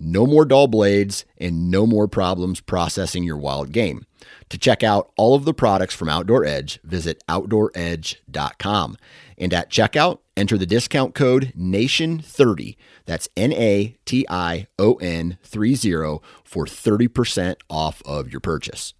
No more dull blades and no more problems processing your wild game. To check out all of the products from Outdoor Edge, visit OutdoorEdge.com. And at checkout, enter the discount code NATION30. That's N A T I O N 30 for 30% off of your purchase.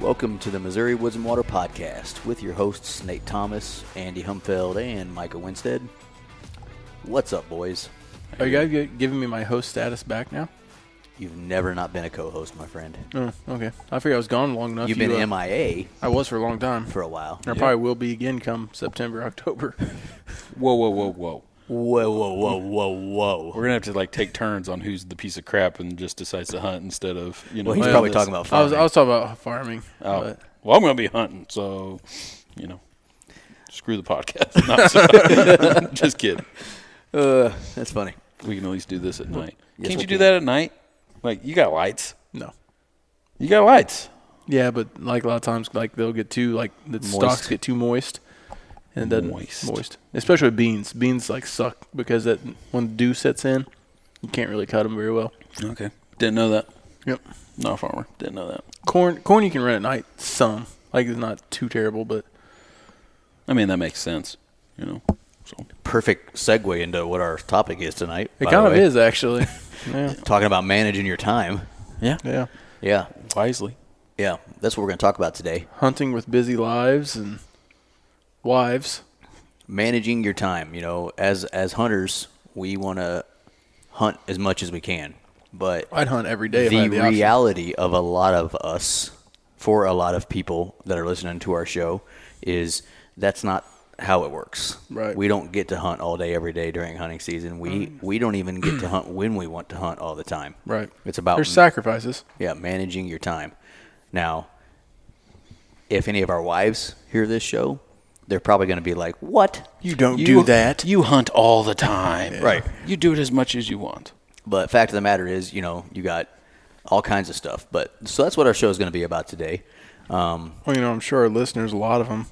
Welcome to the Missouri Woods and Water Podcast with your hosts Nate Thomas, Andy Humfeld, and Micah Winstead. What's up, boys? Are you guys giving me my host status back now? You've never not been a co-host, my friend. Oh, okay. I figured I was gone long enough. You've You, been uh, MIA I was for a long time. for a while. And I probably will be again come September, October. Whoa, whoa, whoa, whoa. Whoa, whoa, whoa, whoa, whoa! We're gonna have to like take turns on who's the piece of crap and just decides to hunt instead of you know. Well, he's doing probably this. talking about I was farming. I was talking about farming. Oh, but well, I'm gonna be hunting, so you know, screw the podcast. No, sorry. just kidding. uh, that's funny. We can at least do this at night. Yes, Can't we you do can. that at night? Like you got lights. no. You got lights. Yeah, but like a lot of times, like they'll get too like the stalks get too moist, and it doesn't Moist. moist. Especially with beans. Beans like suck because that when the dew sets in, you can't really cut them very well. Okay. Didn't know that. Yep. Not a farmer. Didn't know that. Corn corn you can run at night some. Like it's not too terrible, but I mean that makes sense. You know. So Perfect segue into what our topic is tonight. it kind of way. is actually. yeah. talking about managing your time. yeah, Yeah. Yeah, wisely. yeah, that's what we're going to talk about today. hunting with busy lives and wives. managing your time. You know, as as hunters, we want to hunt as much as we can, but I'd hunt every day the the option. reality of a lot of us, for a lot of people that are listening to our show, is that's not how it works. Right. We don't get to hunt all day every day during hunting season. We mm. we don't even get to hunt when we want to hunt all the time. Right. It's about There's sacrifices. yeah, managing your time. Now, if any of our wives hear this show, they're probably going to be like, "What? You don't You- do that. You hunt all the time. Right. You do it as much as you want. But fact of the matter is, you know, you got all kinds of stuff. But so that's what our show is going to be about today. Um, Well, you know, I'm sure our listeners, a lot of them,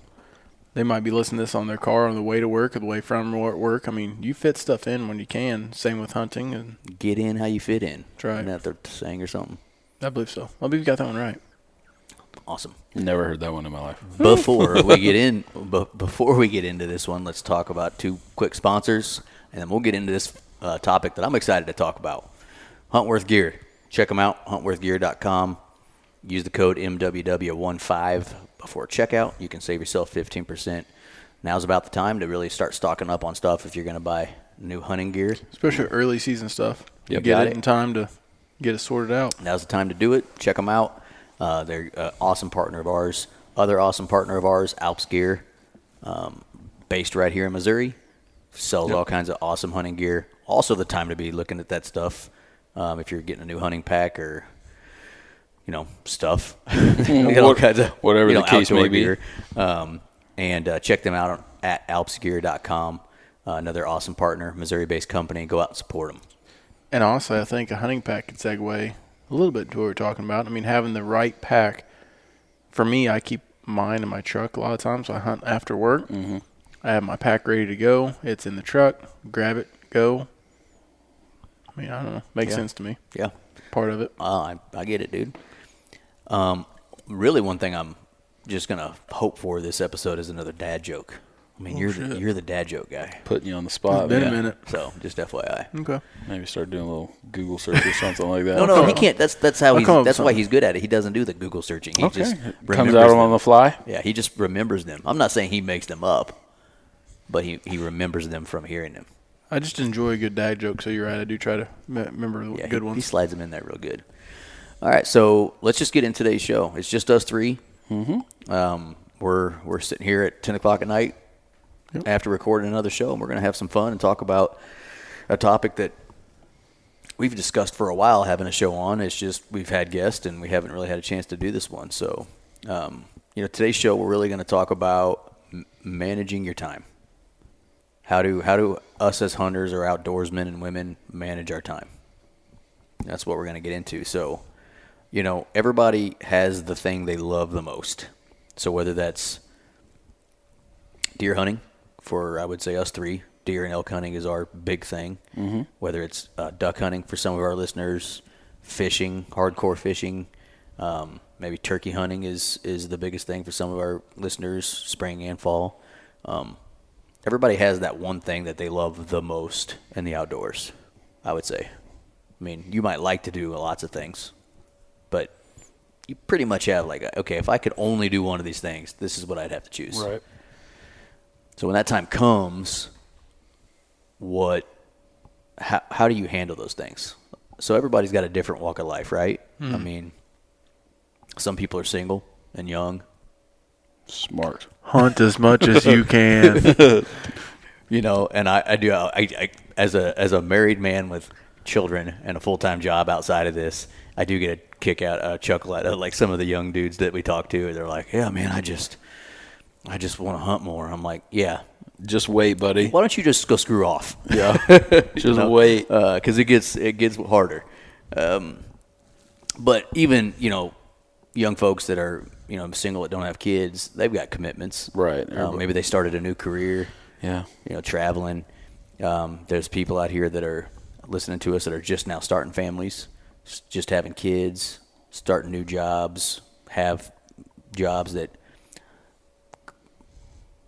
they might be listening to this on their car on the way to work or the way from work. I mean, you fit stuff in when you can. Same with hunting, and get in how you fit in. That's right. Isn't that they're saying or something? I believe so. I believe you got that one right. Awesome. Never heard that one in my life. Before we get in, b- before we get into this one, let's talk about two quick sponsors, and then we'll get into this uh, topic that I'm excited to talk about. Huntworth Gear. Check them out. HuntworthGear.com. Use the code MWW15 before checkout. You can save yourself 15%. Now's about the time to really start stocking up on stuff if you're going to buy new hunting gear. Especially early season stuff. You get it it. in time to get it sorted out. Now's the time to do it. Check them out. Uh, they're an awesome partner of ours. Other awesome partner of ours, Alps Gear, um, based right here in Missouri, sells all kinds of awesome hunting gear. Also, the time to be looking at that stuff um, if you're getting a new hunting pack or you know stuff. You all kinds of whatever you know, the case outdoor may be. gear. Um, and uh, check them out at alpsgear.com. Uh, another awesome partner, Missouri-based company. Go out and support them. And honestly, I think a hunting pack could segue a little bit to what we're talking about. I mean, having the right pack. For me, I keep mine in my truck a lot of times. So I hunt after work. Mm-hmm. I have my pack ready to go. It's in the truck. Grab it, go. I mean, I don't know. Makes Yeah. sense to me. Yeah. Part of it. Uh, I, I get it, dude. Um, really, one thing I'm just gonna hope for this episode is another dad joke. I mean, you're the, Oh, you're the dad joke guy, Putting you on the spot. It's been yeah. a minute. so just FYI. Okay. Maybe start doing a little Google search or something like that. No, no, he can't. That's that's how I'll he's. come up That's why he's good at it. He doesn't do the Google searching. He Okay. just Comes out them. on the fly. Yeah, he just remembers them. I'm not saying he makes them up, but he he remembers them from hearing them. I just enjoy a good dad joke. So you're right. I do try to remember the Yeah, good he, ones. he slides them in there real good. All right, so let's just get in today's show. It's just us 3 Mm-hmm. Um, we're we're sitting here at ten o'clock at night after recording another show, and we're going to have some fun and talk about a topic that we've discussed for a while having a show on. It's just we've had guests and we haven't really had a chance to do this one. So, um, you know, today's show we're really going to talk about m- managing your time. How do how do us as hunters or outdoorsmen and women manage our time? That's what we're going to get into. So, you know, everybody has the thing they love the most. So whether that's deer hunting for I would say us three, deer and elk hunting is our big thing. Mm-hmm. Whether it's uh, duck hunting for some of our listeners, fishing, hardcore fishing, um, maybe turkey hunting is is the biggest thing for some of our listeners, spring and fall. Um, everybody has that one thing that they love the most in the outdoors. I would say. I mean, you might like to do lots of things, but you pretty much have like, okay, if I could only do one of these things, this is what I'd have to choose. Right. So when that time comes, what, how, how do you handle those things? So everybody's got a different walk of life, right? I hmm. mean, some people are single and young. Smart. Hunt as much as you can. you know, and I, I do I, I as a as a married man with children and a full time job outside of this, I do get a kick out a chuckle out of like some of the young dudes that we talk to. They're like, "Yeah, man, I just I just want to hunt more." I'm like, "Yeah, Just wait, buddy. why don't you just go screw off?" Yeah. Just wait. because it gets it gets harder. Um, but even you know, young folks that are you know single that don't have kids, they've got commitments. Right. Uh, Everybody- maybe they started a new career Yeah. you know, traveling. Um, there's people out here that are listening to us that are just now starting families, just having kids, starting new jobs, have jobs that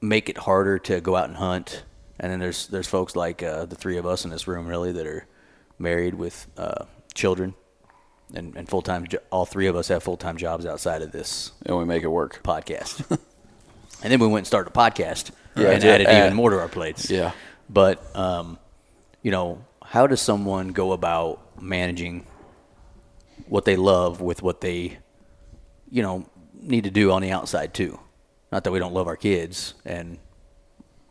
make it harder to go out and hunt. And then there's there's folks like uh, the three of us in this room really that are married with uh, children and, and full time. Jo- all three of us have full time jobs outside of this And we make it work. podcast. and then we went and started a podcast Yeah, and yeah, added add- even more to our plates. Yeah. But, um, you know, how does someone go about managing what they love with what they, you know, need to do on the outside too? Not that we don't love our kids and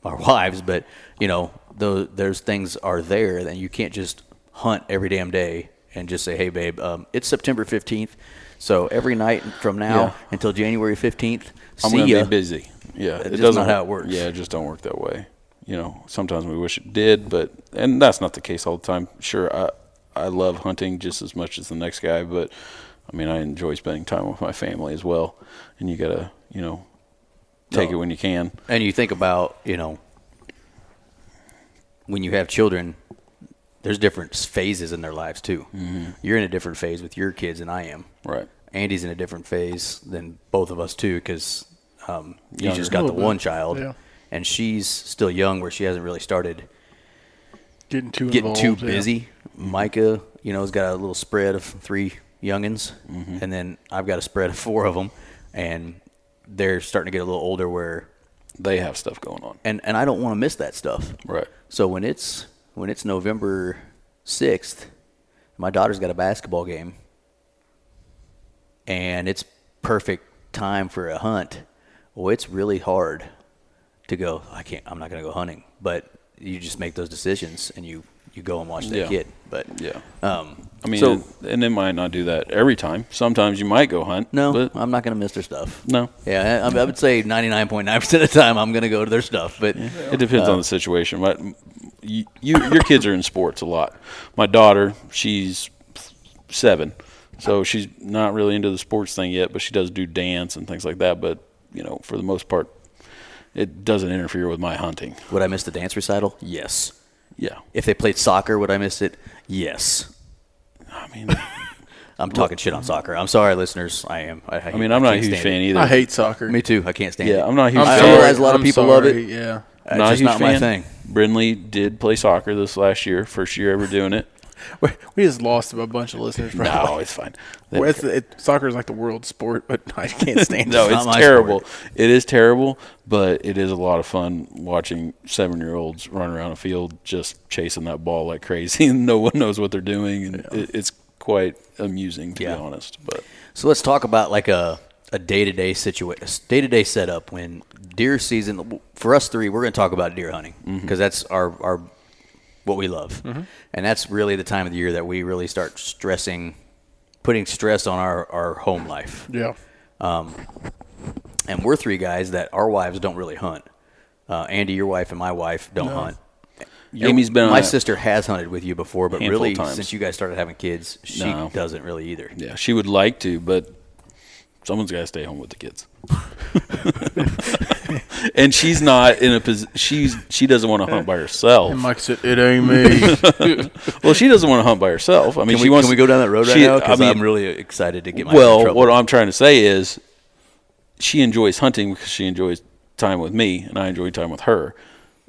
our wives, but you know, those there's things are there that you can't just hunt every damn day and just say, "Hey, babe, um, it's September 15th, so every night from now Yeah. until January 15th, I'm see gonna ya." be busy. Yeah, it just doesn't not how it works. Yeah, it just don't work that way. You know, sometimes we wish it did, but and that's not the case all the time. Sure, I I love hunting just as much as the next guy, but I mean, I enjoy spending time with my family as well. And you gotta, you know, take No. it when you can. And you think about, you know, when you have children, there's different phases in their lives too. Mm-hmm. You're in a different phase with your kids than I am. Right. Andy's in a different phase than both of us too, because um, you just got the bit, one child, yeah. and she's still young, where she hasn't really started Getting too getting too involved, yeah. busy. Micah, you know, has got a little spread of three youngins, Mm-hmm. and then I've got a spread of four of them, and they're starting to get a little older. Where They have stuff going on. and and I don't want to miss that stuff. Right. So when it's when it's November sixth, my daughter's got a basketball game, and it's perfect time for a hunt. Well, it's really hard to go. I can't. I'm not going to go hunting. But you just make those decisions, and you you go and watch that Yeah. kid. But Yeah. um, I mean, so and, they might not do that every time. Sometimes you might go hunt. no, but I'm not going to miss their stuff. no. Yeah, I, I would say 99.9 percent of the time I'm going to go to their stuff. But It depends on the uh, situation. But you, you, your kids are in sports a lot. My daughter, she's seven, so she's not really into the sports thing yet, but she does do dance and things like that. But you know, for the most part, it doesn't interfere with my hunting. would I miss the dance recital? Yes. Yeah, If they played soccer, would I miss it? Yes. I mean, I'm talking shit on soccer. I'm sorry, listeners. I am. I, I mean, I'm not a huge fan it. either. I hate soccer. Me too. I can't stand it. Yeah, I'm not a huge I'm I fan. realize a lot of I'm people love sorry, it. Yeah. It's not a just huge not my fan. thing. Brindley did play soccer this last year, first year ever doing it. we, we just lost a bunch of listeners. No, Probably. it's fine. Well, it's, it, soccer is like the world sport, but I can't stand no, it. not it's my terrible. It is terrible, but it is a lot of fun watching seven-year-olds run around a field just chasing that ball like crazy, and no one knows what they're doing, and it, it's quite amusing to Yeah. be honest. But So let's talk about like a a day to day situation, day to day setup when deer season. For us three, we're going to talk about deer hunting mm-hmm. because that's our our what we love, and that's really the time of the year that we really start stressing, putting stress on our our home life. Yeah. And we're three guys that our wives don't really hunt. Uh, Andy, your wife, and my wife don't hunt. Your- Amy's been on my a sister has hunted with you before, but really since you guys started having kids, she No. doesn't really either. yeah, she would like to, but someone's got to stay home with the kids. and she's not in a position. She's she doesn't want to hunt by herself. And Mike said, "It ain't me." Well, she doesn't want to hunt by herself. I mean, Can she we, wants. can we go down that road right she- now? I Because mean, I'm really excited to get my well, trouble. what I'm trying to say is, she enjoys hunting because she enjoys time with me, and I enjoy time with her.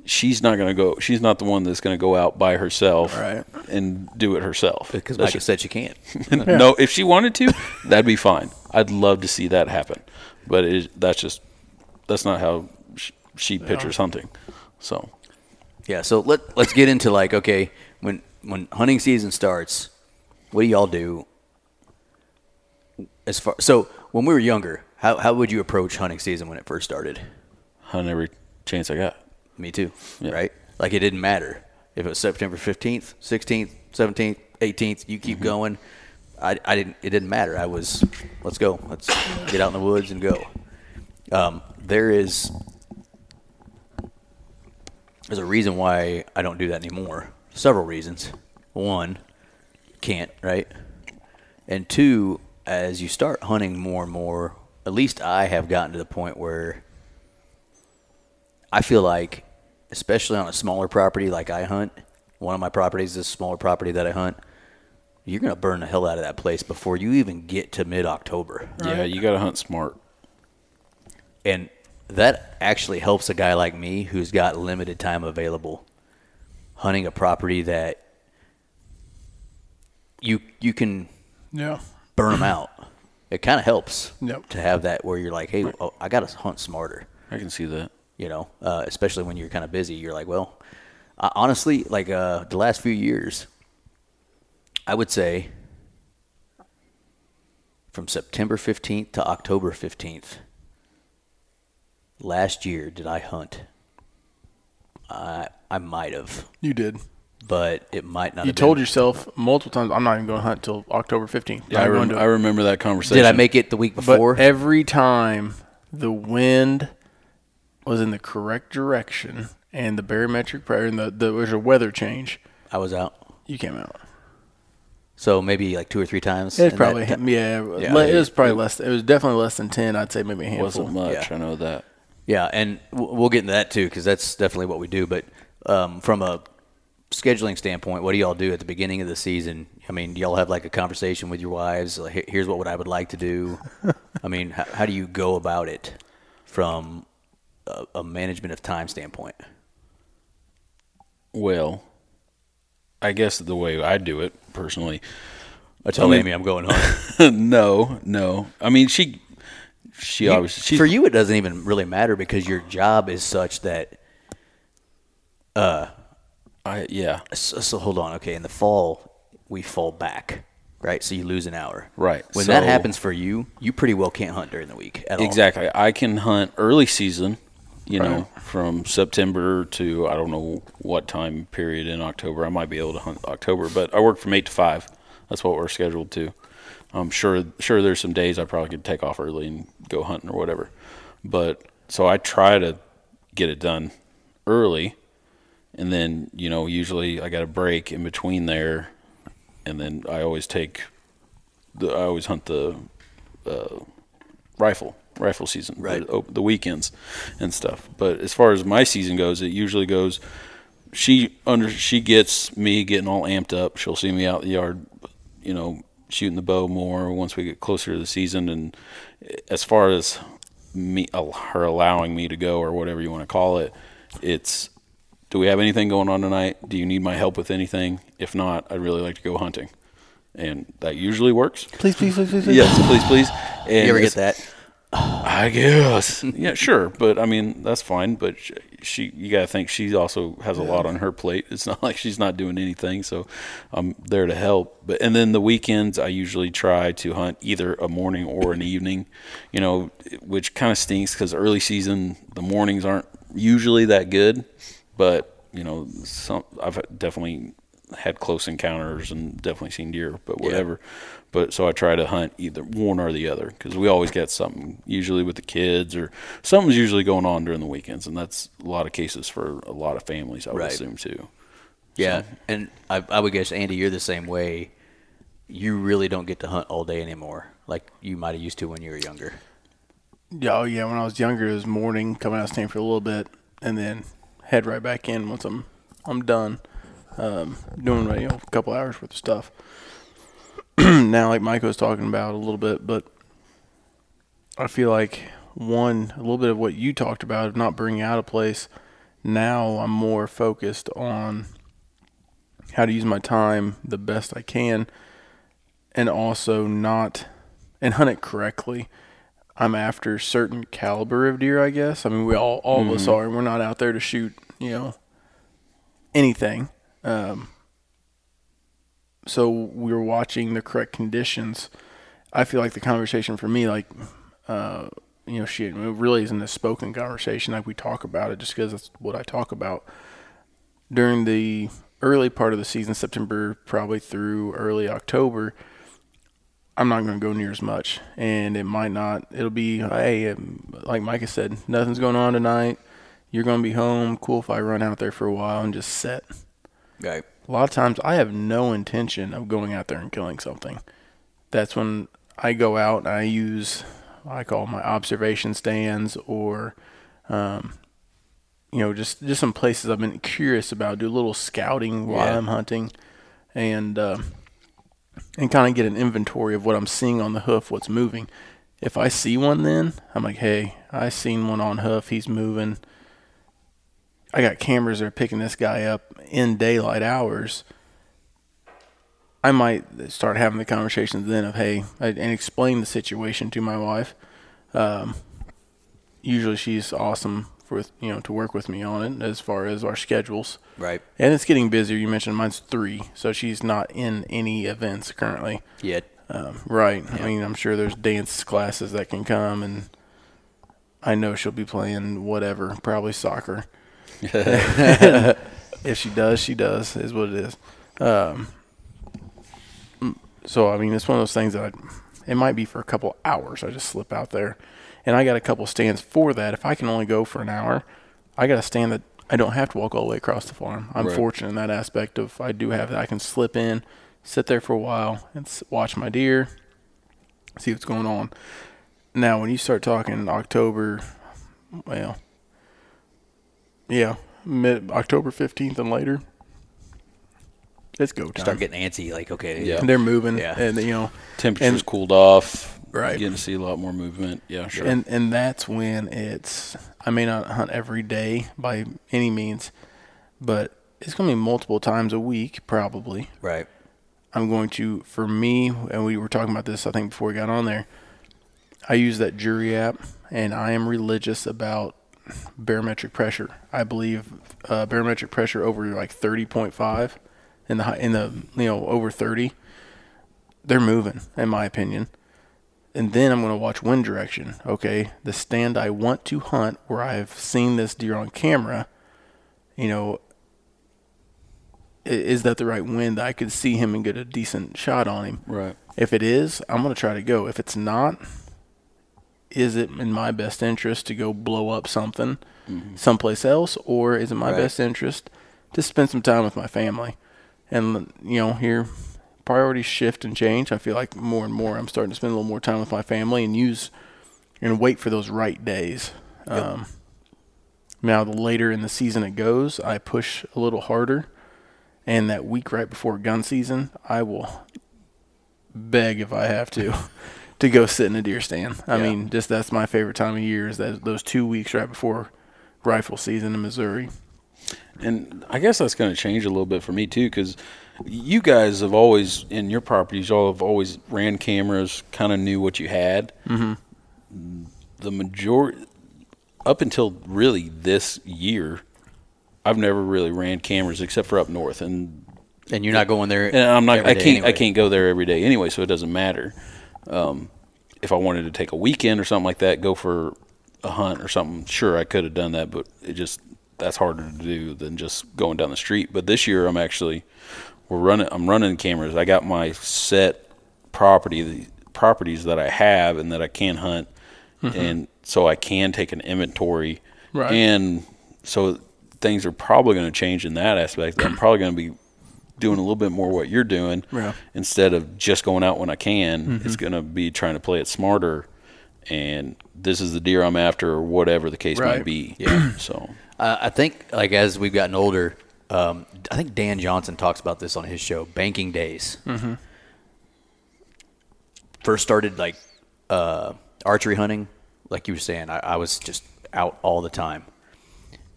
She's not going to go. She's not the one that's going to go out by herself Right. and do it herself. Uh, because That's Micah said she can't. no, if she wanted to, that'd be fine. I'd love to see that happen, but it, that's just that's not how sh- she pictures hunting. So Yeah, so let let's get into like okay, when when hunting season starts, what do y'all do? As far so when we were younger, how how would you approach hunting season when it first started? hunt every chance I got. Me too, Yeah. right? Like it didn't matter if it was September fifteenth, sixteenth, seventeenth, eighteenth. You keep mm-hmm. going. I, I didn't. It didn't matter. I was. Let's go. Let's get out in the woods and go. Um, there is. There's a reason why I don't do that anymore. Several reasons. One, can't right, and two, as you start hunting more and more, at least I have gotten to the point where I feel like, especially on a smaller property like I hunt, one of my properties is a smaller property that I hunt. You're gonna burn the hell out of that place before you even get to mid October, Yeah, you got to hunt smart. and that actually helps a guy like me who's got limited time available, hunting a property that you you can yeah. burn them out. It kind of helps Yep. to have that where you're like, hey, oh, I got to hunt smarter. I can see that. you know, uh, especially when you're kind of busy. You're like, well, I, honestly, like uh, the last few years, I would say from September 15th to October 15th, last year, did I hunt? I I might have, You did. but it might not. You have told been. yourself multiple times, "I'm not even going to hunt till October 15th." Yeah, I, rem- I remember that conversation. Did I make it the week before? But every time the wind was in the correct direction and the barometric pressure and the, the there was a weather change, I was out. you came out. So maybe like two or three times. It was in probably that ti- yeah, Yeah. le- it was probably less. It was definitely less than ten. I'd say maybe a handful. Wasn't much. Yeah. I know that. Yeah, and we'll get into that too because that's definitely what we do. But um, from a scheduling standpoint, what do y'all do at the beginning of the season? I mean, do y'all have like a conversation with your wives? Like, "Here- here's what I would like to do. I mean, how, how do you go about it from a, a management of time standpoint? Well, I guess the way I do it personally. I tell I mean- Amy I'm going home. no, no. I mean, she, she You- always she for you, it doesn't even really matter because your job is such that. uh I yeah, So, so hold on. Okay, in the fall, we fall back, right? So you lose an hour. Right, When that happens for you, you pretty well can't hunt during the week at all. exactly. I can hunt early season, you know, from September to I don't know what time period in October. I might be able to hunt October, but I work from eight to five. That's what we're scheduled to. I'm sure sure there's some days I probably could take off early and go hunting or whatever. But so I try to get it done early and then, you know, usually I got a break in between there and then I always take the I always hunt the uh, rifle rifle season, Right. The, the weekends and stuff. But as far as my season goes, it usually goes. She under she gets me getting all amped up. She'll see me out in the yard, you know, shooting the bow more once we get closer to the season. And as far as me, uh, her allowing me to go or whatever you want to call it, it's do we have anything going on tonight? Do you need my help with anything? If not, I'd really like to go hunting. And that usually works. Please, please, please, please. please. Yes, please, please. And You ever get that? I guess. yeah, sure. But I mean, that's fine. But she, she you got to think she also has a lot on her plate. It's not like she's not doing anything. So I'm there to help. But and then the weekends, I usually try to hunt either a morning or an evening. You know, which kind of stinks because early season the mornings aren't usually that good. But you know, some I've definitely had close encounters and definitely seen deer. But whatever. But so I try to hunt either one or the other because we always get something, usually with the kids or something's usually going on during the weekends, and that's a lot of cases for a lot of families. I would Right. assume too. Yeah, and I, I would guess Andy, you're the same way. You really don't get to hunt all day anymore, like you might have used to when you were younger. Yeah, oh yeah. When I was younger, it was morning, coming out of stand for a little bit, and then head right back in once I'm I'm done um, doing you know a couple hours worth of stuff. now, like Mike was talking about a little bit, but I feel like one a little bit of what you talked about of not bringing out a place. Now I'm more focused on how to use my time the best I can, and also not and hunt it correctly. I'm after certain caliber of deer, I guess. I mean, we all all of us are. And we're not out there to shoot, you know, anything. Um, so we're watching the correct conditions. I feel like the conversation for me, like, uh, you know, she it really isn't a spoken conversation. Like we talk about it just because that's what I talk about during the early part of the season, September probably through early October. I'm not going to go near as much, and it might not. It'll be hey, um, like Micah said, nothing's going on tonight. You're going to be home. Cool if I run out there for a while and just set. Right. A lot of times, I have no intention of going out there and killing something. That's when I go out and I use, I call my observation stands or, um, you know, just just some places I've been curious about. Do a little scouting while Yeah. I'm hunting, and um and kind of get an inventory of what I'm seeing on the hoof, what's moving. If I see one, then I'm like, hey, I seen one on hoof. He's moving. I got cameras that are picking this guy up in daylight hours. I might start having the conversations then of hey, and explain the situation to my wife. Um, usually she's awesome for you know to work with me on it as far as our schedules. Right. And it's getting busier. You mentioned mine's three, so she's not in any events currently. Yet. Um, right. I mean, I'm sure there's dance classes that can come, and I know she'll be playing whatever, probably soccer. if she does, she does, is what it is. Um, mm, so, I mean, it's one of those things that I, it might be for a couple hours. I just slip out there. And I got a couple stands for that. If I can only go for an hour, I got a stand that I don't have to walk all the way across the farm. I'm Right. fortunate in that aspect of I do have that. I can slip in, sit there for a while, and s- watch my deer, see what's going on. Now, when you start talking October, well, yeah, mid October 15th and later, it's go time. Start getting antsy. Like, okay. Yeah. They're moving, Yeah. and you know, Temperatures And- cooled off. Right. Getting to see a lot more movement. Yeah, sure. and and that's when it's. I may not hunt every day by any means, but it's going to be multiple times a week probably. Right. I'm going to, for me, and we were talking about this, I think, before we got on there. I use that jury app, and I am religious about barometric pressure. I believe uh, barometric pressure over like 30.5 in the high, in the you know over 30, they're moving, in my opinion. And then I'm going to watch wind direction. Okay, the stand I want to hunt, where I've seen this deer on camera, you know, is that the right wind? that I could see him and get a decent shot on him. right. If it is, I'm going to try to go. If it's not, is it in my best interest to go blow up something someplace else, or is it my Right. best interest to spend some time with my family? And you know, here priorities shift and change. I feel like more and more I'm starting to spend a little more time with my family and use and wait for those right days. Um, now, the later in the season it goes, I push a little harder. And that week right before gun season, I will beg if I have to to go sit in a deer stand. I Yeah. mean, just that's my favorite time of year is that those two weeks right before rifle season in Missouri. And I guess that's going to change a little bit for me too, because you guys have always in your properties, y'all have always ran cameras, kind of knew what you had. Mm-hmm. The majority, up until really this year, I've never really ran cameras except for up north, and And you're not going there. and I'm not. every I can't. I anyway. can't go there every day anyway, so it doesn't matter. Um, if I wanted to take a weekend or something like that, go for a hunt or something, sure I could have done that, but it just that's harder to do than just going down the street. But this year, I'm actually we're running. I'm running cameras. I got my set property the properties that I have and that I can hunt, and so I can take an inventory. Right. And so things are probably going to change in that aspect. I'm probably going to be doing a little bit more what you're doing Yeah. instead of just going out when I can. Mm-hmm. It's going to be trying to play it smarter. And this is the deer I'm after, or whatever the case Right. might be. Yeah. So Uh, I think, like as we've gotten older, um, I think Dan Johnson talks about this on his show, Banking Days. Mm-hmm. First started like uh, archery hunting, like you were saying. I, I was just out all the time,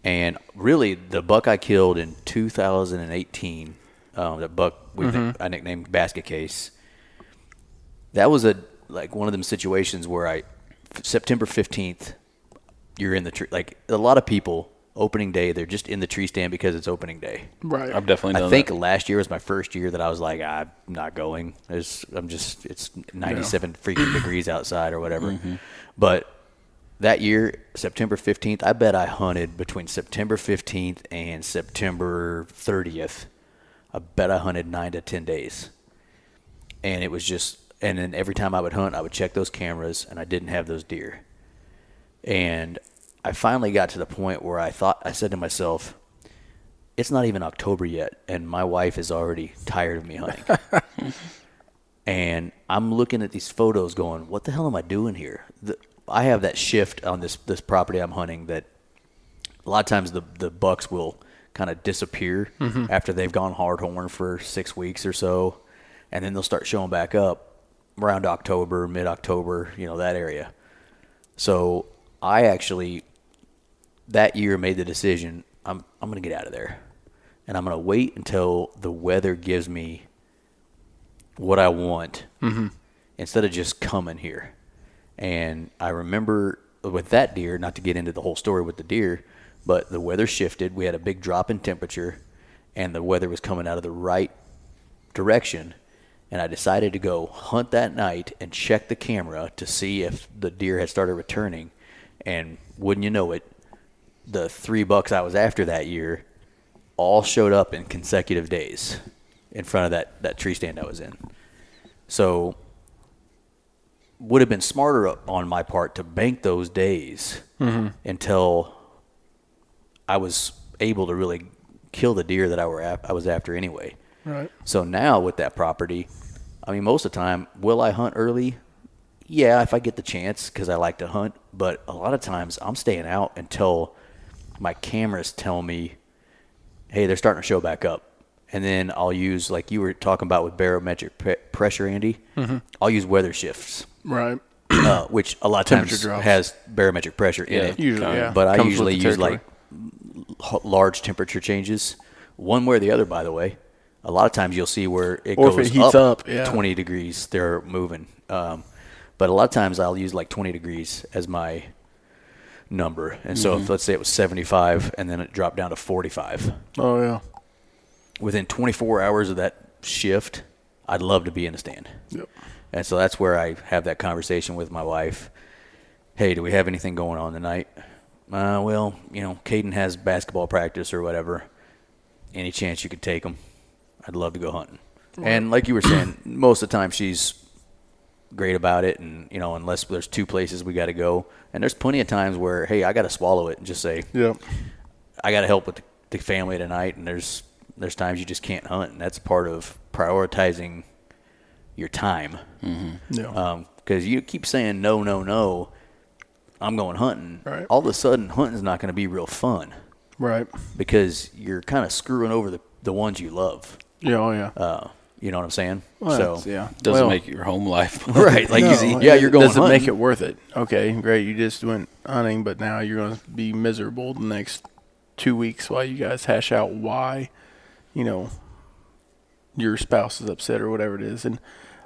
and really, the buck I killed in 2018, um, that buck we I nicknamed Basket Case. That was a like one of them situations where I September 15th you're in the tree. Like a lot of people, opening day, they're just in the tree stand because it's opening day. Right. I've definitely done I think that. last year was my first year that I was like, I'm not going. There's, I'm just, it's 97 freaking degrees outside or whatever. Mm-hmm. But that year, September 15th, I bet I hunted between September 15th and September 30th. I bet I hunted nine to 10 days. And it was just, and then every time I would hunt, I would check those cameras and I didn't have those deer. And I finally got to the point where I thought, I said to myself, it's not even October yet, and my wife is already tired of me hunting. and I'm looking at these photos going, what the hell am I doing here? The, I have that shift on this, this property I'm hunting that a lot of times the, the bucks will kind of disappear mm-hmm. after they've gone hard horn for six weeks or so, and then they'll start showing back up around October, mid October, you know, that area. So I actually that year made the decision I'm I'm gonna get out of there, and I'm gonna wait until the weather gives me what I want mm-hmm. instead of just coming here. And I remember with that deer, not to get into the whole story with the deer, but the weather shifted. We had a big drop in temperature, and the weather was coming out of the right direction. And I decided to go hunt that night and check the camera to see if the deer had started returning. And wouldn't you know it, the three bucks I was after that year all showed up in consecutive days in front of that, that tree stand I was in. So would have been smarter on my part to bank those days mm-hmm. until I was able to really kill the deer that I were ap- I was after anyway. Right. So now with that property, I mean, most of the time, will I hunt early? Yeah, if I get the chance because I like to hunt. But a lot of times, I'm staying out until my cameras tell me, hey, they're starting to show back up. And then I'll use, like you were talking about with barometric pre- pressure, Andy, I'll use weather shifts, Right. uh, which a lot of times drops. has barometric pressure in Yeah, it. Usually, yeah. But I Comes usually use like h- large temperature changes, one way or the other. By the way, a lot of times you'll see where it Or goes it heats up, yeah. 20 degrees, they're moving. Um, but a lot of times I'll use like 20 degrees as my number, and so Mm-hmm. if let's say it was 75, and then it dropped down to 45, Oh yeah. within 24 hours of that shift, I'd love to be in the stand. Yep. And so that's where I have that conversation with my wife. Hey, do we have anything going on tonight? Uh, well, you know, Caden has basketball practice or whatever. Any chance you could take him? I'd love to go hunting. And like you were saying, most of the time she's great about it. And, you know, unless there's two places we got to go. And there's plenty of times where, hey, I got to swallow it and just say, Yep. I got to help with the, the family tonight, and there's there's times you just can't hunt, and that's part of prioritizing your time. Yeah. Because you keep saying no, no, no, I'm going hunting. Right. All of a sudden, hunting's not going to be real fun right. because you're kind of screwing over the the ones you love. Yeah. Oh yeah. Uh, you know what I'm saying? Well, so that's- yeah. Doesn't Well, make your home life right, like you no, see, yeah, you're going Does it hunting. make it worth it? Okay, great. You just went hunting, but now you're going to be miserable the next two weeks while you guys hash out why, you know, your spouse is upset or whatever it is. And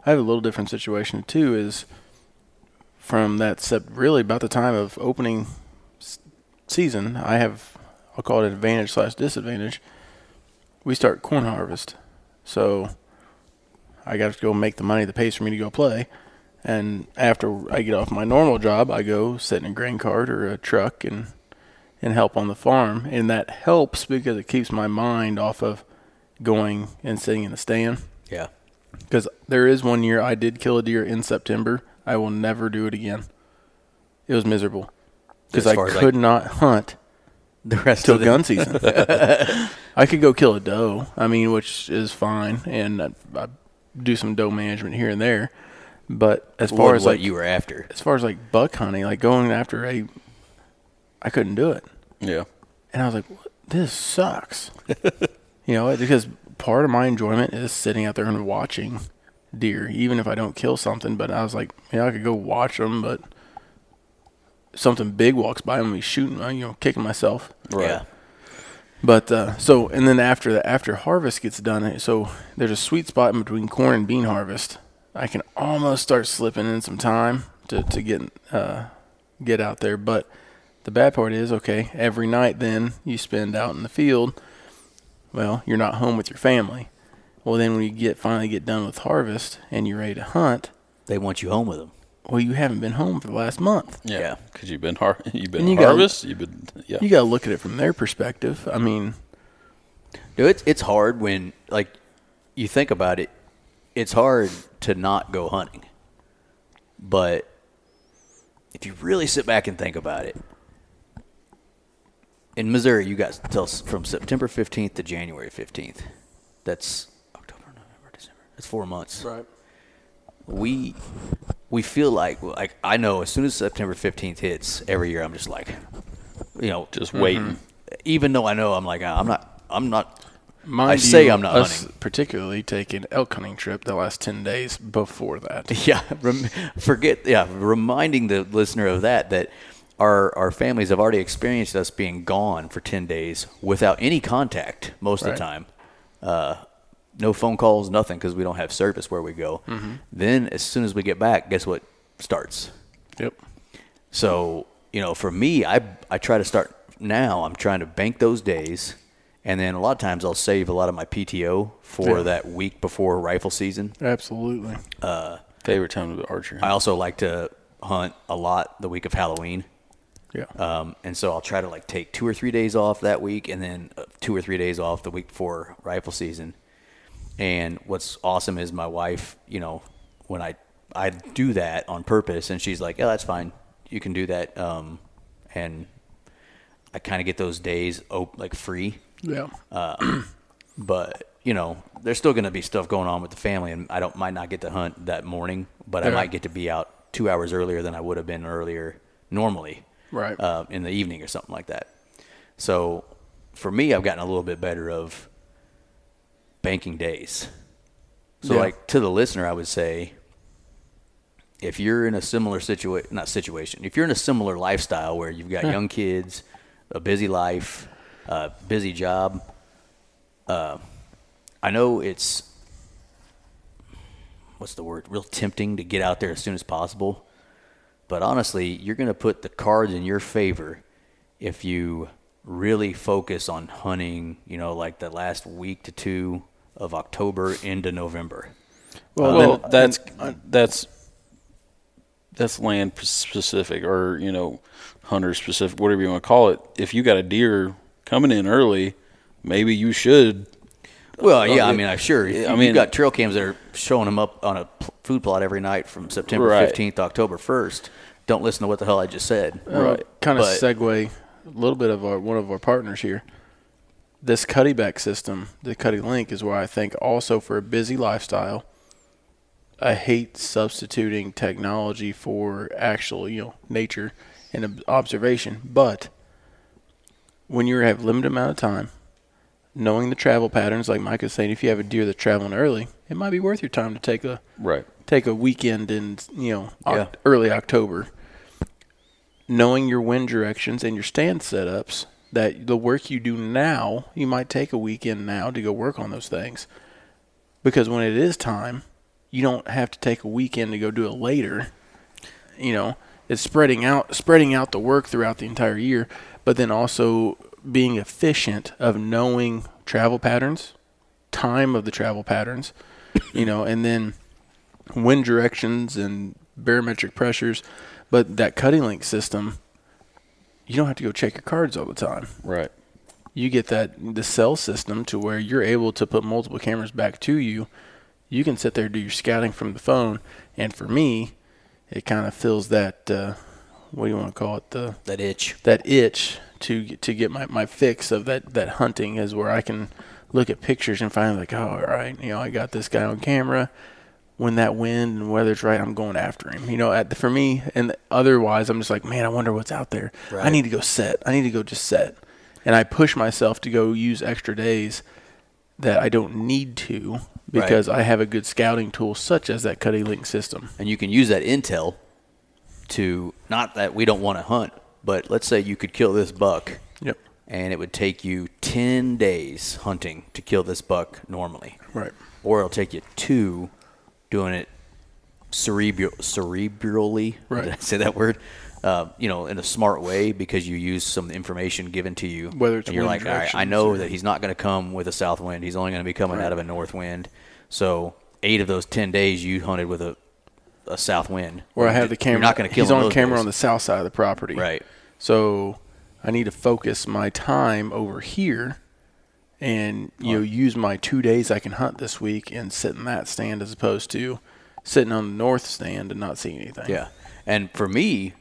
I have a little different situation too. Is from that sep- really about the time of opening s- season, I have I'll call it advantage slash disadvantage. We start corn harvest, so I got to go make the money that pays for me to go play. And after I get off my normal job, I go sit in a grain cart or a truck and and help on the farm, and that helps because it keeps my mind off of going and sitting in the stand. Yeah. Because there is one year I did kill a deer in September. I will never do it again. It was miserable because I could like- not hunt The rest till of the gun season. I could go kill a doe. I mean, which is fine, and I, I do some doe management here and there. But as far as what like you were after. as far as like buck hunting, like going after a, I couldn't do it, Yeah. and I was like, what? "This sucks," you know, because part of my enjoyment is sitting out there and watching deer, even if I don't kill something. But I was like, yeah, I could go watch them, but something big walks by and me shooting, uh, you know, kicking myself. Right. Yeah. But uh, so and then after the after harvest gets done, so there's a sweet spot in between corn and bean harvest. I can almost start slipping in some time to to get uh, get out there. But the bad part is, okay, every night then you spend out in the field. Well, you're not home with your family. Well, then when you get finally get done with harvest and you're ready to hunt, They want you home with them. well, you haven't been home for the last month. Yeah. Yeah. Because you've been har- you've been And you gotta- harvest. you've been yeah. You got to look at it from their perspective. I mean, Dude, it's it's hard when like you think about it. It's hard to not go hunting, but if you really sit back and think about it, in Missouri, you got till s- from September fifteenth to January fifteenth. That's October, November, December. That's four months. right. We we feel like like I know as soon as September fifteenth hits every year, I'm just like, you know, just waiting. even though I know I'm like I'm not I'm not Mind I say you, I'm not us hunting. Particularly take an elk hunting trip the last ten days before that. Yeah, rem- forget. Yeah, reminding the listener of that that our our families have already experienced us being gone for ten days without any contact most of Right. the time. Uh, no phone calls, nothing, because we don't have service where we go. Mm-hmm. Then as soon as we get back, guess what starts? Yep. So you know, for me, I I try to start now. I'm trying to bank those days, and then a lot of times I'll save a lot of my PTO for Yeah. that week before rifle season. Absolutely. Uh, Favorite time to do archery. I also like to hunt a lot the week of Halloween. Yeah. Um, and so I'll try to like take two or three days off that week and then uh, two or three days off the week before rifle season. And what's awesome is my wife, you know, when I, I do that on purpose and she's like, yeah, that's fine. You can do that. Um, and I kind of get those days op- like free yeah. but you know there's still going to be stuff going on with the family and i don't might not get to hunt that morning but i might get to be out two hours earlier than i would have been earlier normally Right. uh, in the evening or something like that so for me i've gotten a little bit better of banking days so Yeah. like to the listener i would say if you're in a similar situation not situation if you're in a similar lifestyle where you've got young kids a busy life a busy job uh, I know it's what's the word? Real tempting to get out there as soon as possible. But honestly, you're going to put the cards in your favor if you really focus on hunting, you know, like the last week to two of October into November. Well, well, then- that's that's that's land specific, or you know, hunter specific, whatever you want to call it. If you got a deer coming in early, maybe you should. Well, yeah, I Uh, mean, I'm sure. If I I mean- mean, you've got trail cams that are showing them up on a food plot every night from September Right. 15th to October 1st. Don't listen to what the hell I just said. right. Kind of segue a little bit of our one of our partners here. This Cuddeback system, the CuddeLink, is where I think also for a busy lifestyle. I hate substituting technology for actual, you know, nature and observation. But when you have limited amount of time, knowing the travel patterns, like Mike was saying, if you have a deer that's traveling early, it might be worth your time to take a Right. take a weekend in you know Yeah. early October. Knowing your wind directions and your stand setups, that the work you do now, you might take a weekend now to go work on those things. Because when it is time, you don't have to take a weekend to go do it later. You know, it's spreading out spreading out the work throughout the entire year, but then also being efficient of knowing travel patterns, time of the travel patterns, you know, and then wind directions and barometric pressures. But that CuddeLink system, you don't have to go check your cards all the time. Right. You get that the cell system to where you're able to put multiple cameras back to you. You can sit there do your scouting from the phone, and for me, it kind of fills that uh, what do you want to call it the That itch. that itch to to get my, my fix of that that hunting is where I can look at pictures and find like oh all right you know I got this guy on camera when that wind and weather's right I'm going after him. You know at, for me and otherwise I'm just like man I wonder what's out there. I need to go set. I need to go just set. And I push myself to go use extra days that I don't need to because I have a good scouting tool such as that CuddeLink system. And you can use that intel to not that we don't want to hunt, but let's say you could kill this buck yep. and it would take you 10 days hunting to kill this buck normally. right. Or it'll take you two doing it cerebral, cerebrally. Right. Did I say that word? Uh, you know, in a smart way because you use some information given to you. Whether it's and you're like, all right, I know or- that he's not going to come with a south wind. He's only going to be coming Right. out of a north wind. So eight of those 10 days you hunted with a, a south wind. where I have the camera. You're not going to kill He's on camera days. on the south side of the property. Right. So I need to focus my time over here, and you know use my two days I can hunt this week and sit in that stand as opposed to sitting on the north stand and not see anything. Yeah. And for me,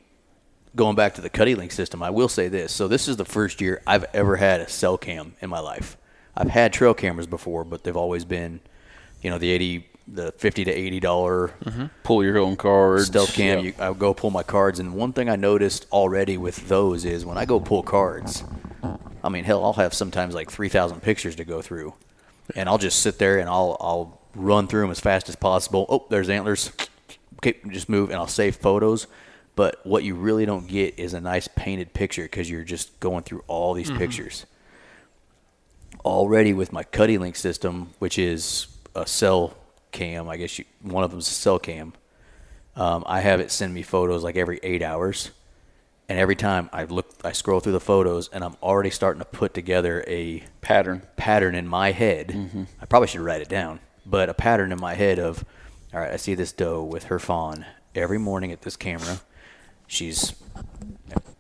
going back to the CuddeLink system, I will say this. So this is the first year I've ever had a cell cam in my life. I've had trail cameras before, but they've always been, you know, the eighty, the fifty to eighty dollar mm-hmm. Pull your own cards. stealth cam. Yeah. You, I go pull my cards, and one thing I noticed already with those is when I go pull cards, I mean, hell, I'll have sometimes like three thousand pictures to go through, and I'll just sit there and I'll I'll run through them as fast as possible. Oh, there's antlers. Okay, just move, and I'll save photos. But what you really don't get is a nice painted picture because you're just going through all these pictures. Already with my CuddeLink system, which is a cell cam, I guess you, one of them's a cell cam. Um, I have it send me photos like every eight hours, and every time I look, I scroll through the photos, and I'm already starting to put together a pattern. pattern in my head. I probably should write it down, but a pattern in my head of, all right, I see this doe with her fawn every morning at this camera. She's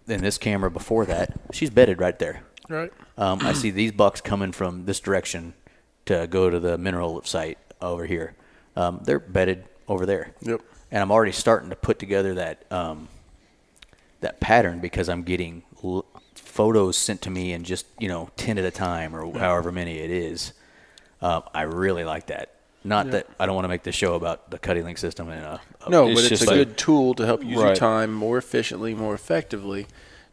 in this camera before that. She's bedded right there. Right. Um, I see these bucks coming from this direction to go to the mineral site over here. Um, they're bedded over there. Yep. And I'm already starting to put together that um, that pattern because I'm getting l- photos sent to me in just you know ten at a time or however many it is. Um, I really like that. Not that I don't want to make the show about the CuddeLink system and uh, No, It's but it's just a like- good tool to help you use your time more efficiently, more effectively,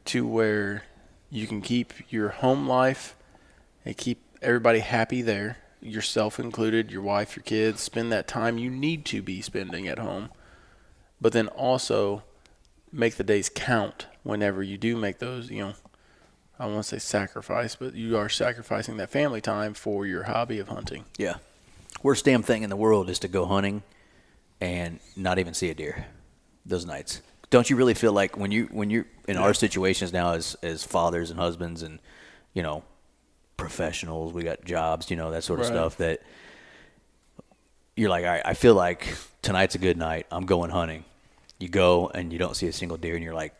to where you can keep your home life and keep everybody happy there, yourself included, your wife, your kids. Spend that time you need to be spending at home, but then also make the days count whenever you do make those. You know, I won't say sacrifice, but you are sacrificing that family time for your hobby of hunting. Yeah. Worst damn thing in the world is to go hunting and not even see a deer those nights. Don't you really feel like when you when you're in our situations now as as fathers and husbands and you know professionals, we got jobs, you know that sort of Right. stuff that you're like, all right, I feel like tonight's a good night. I'm going hunting. You go and you don't see a single deer, and you're like,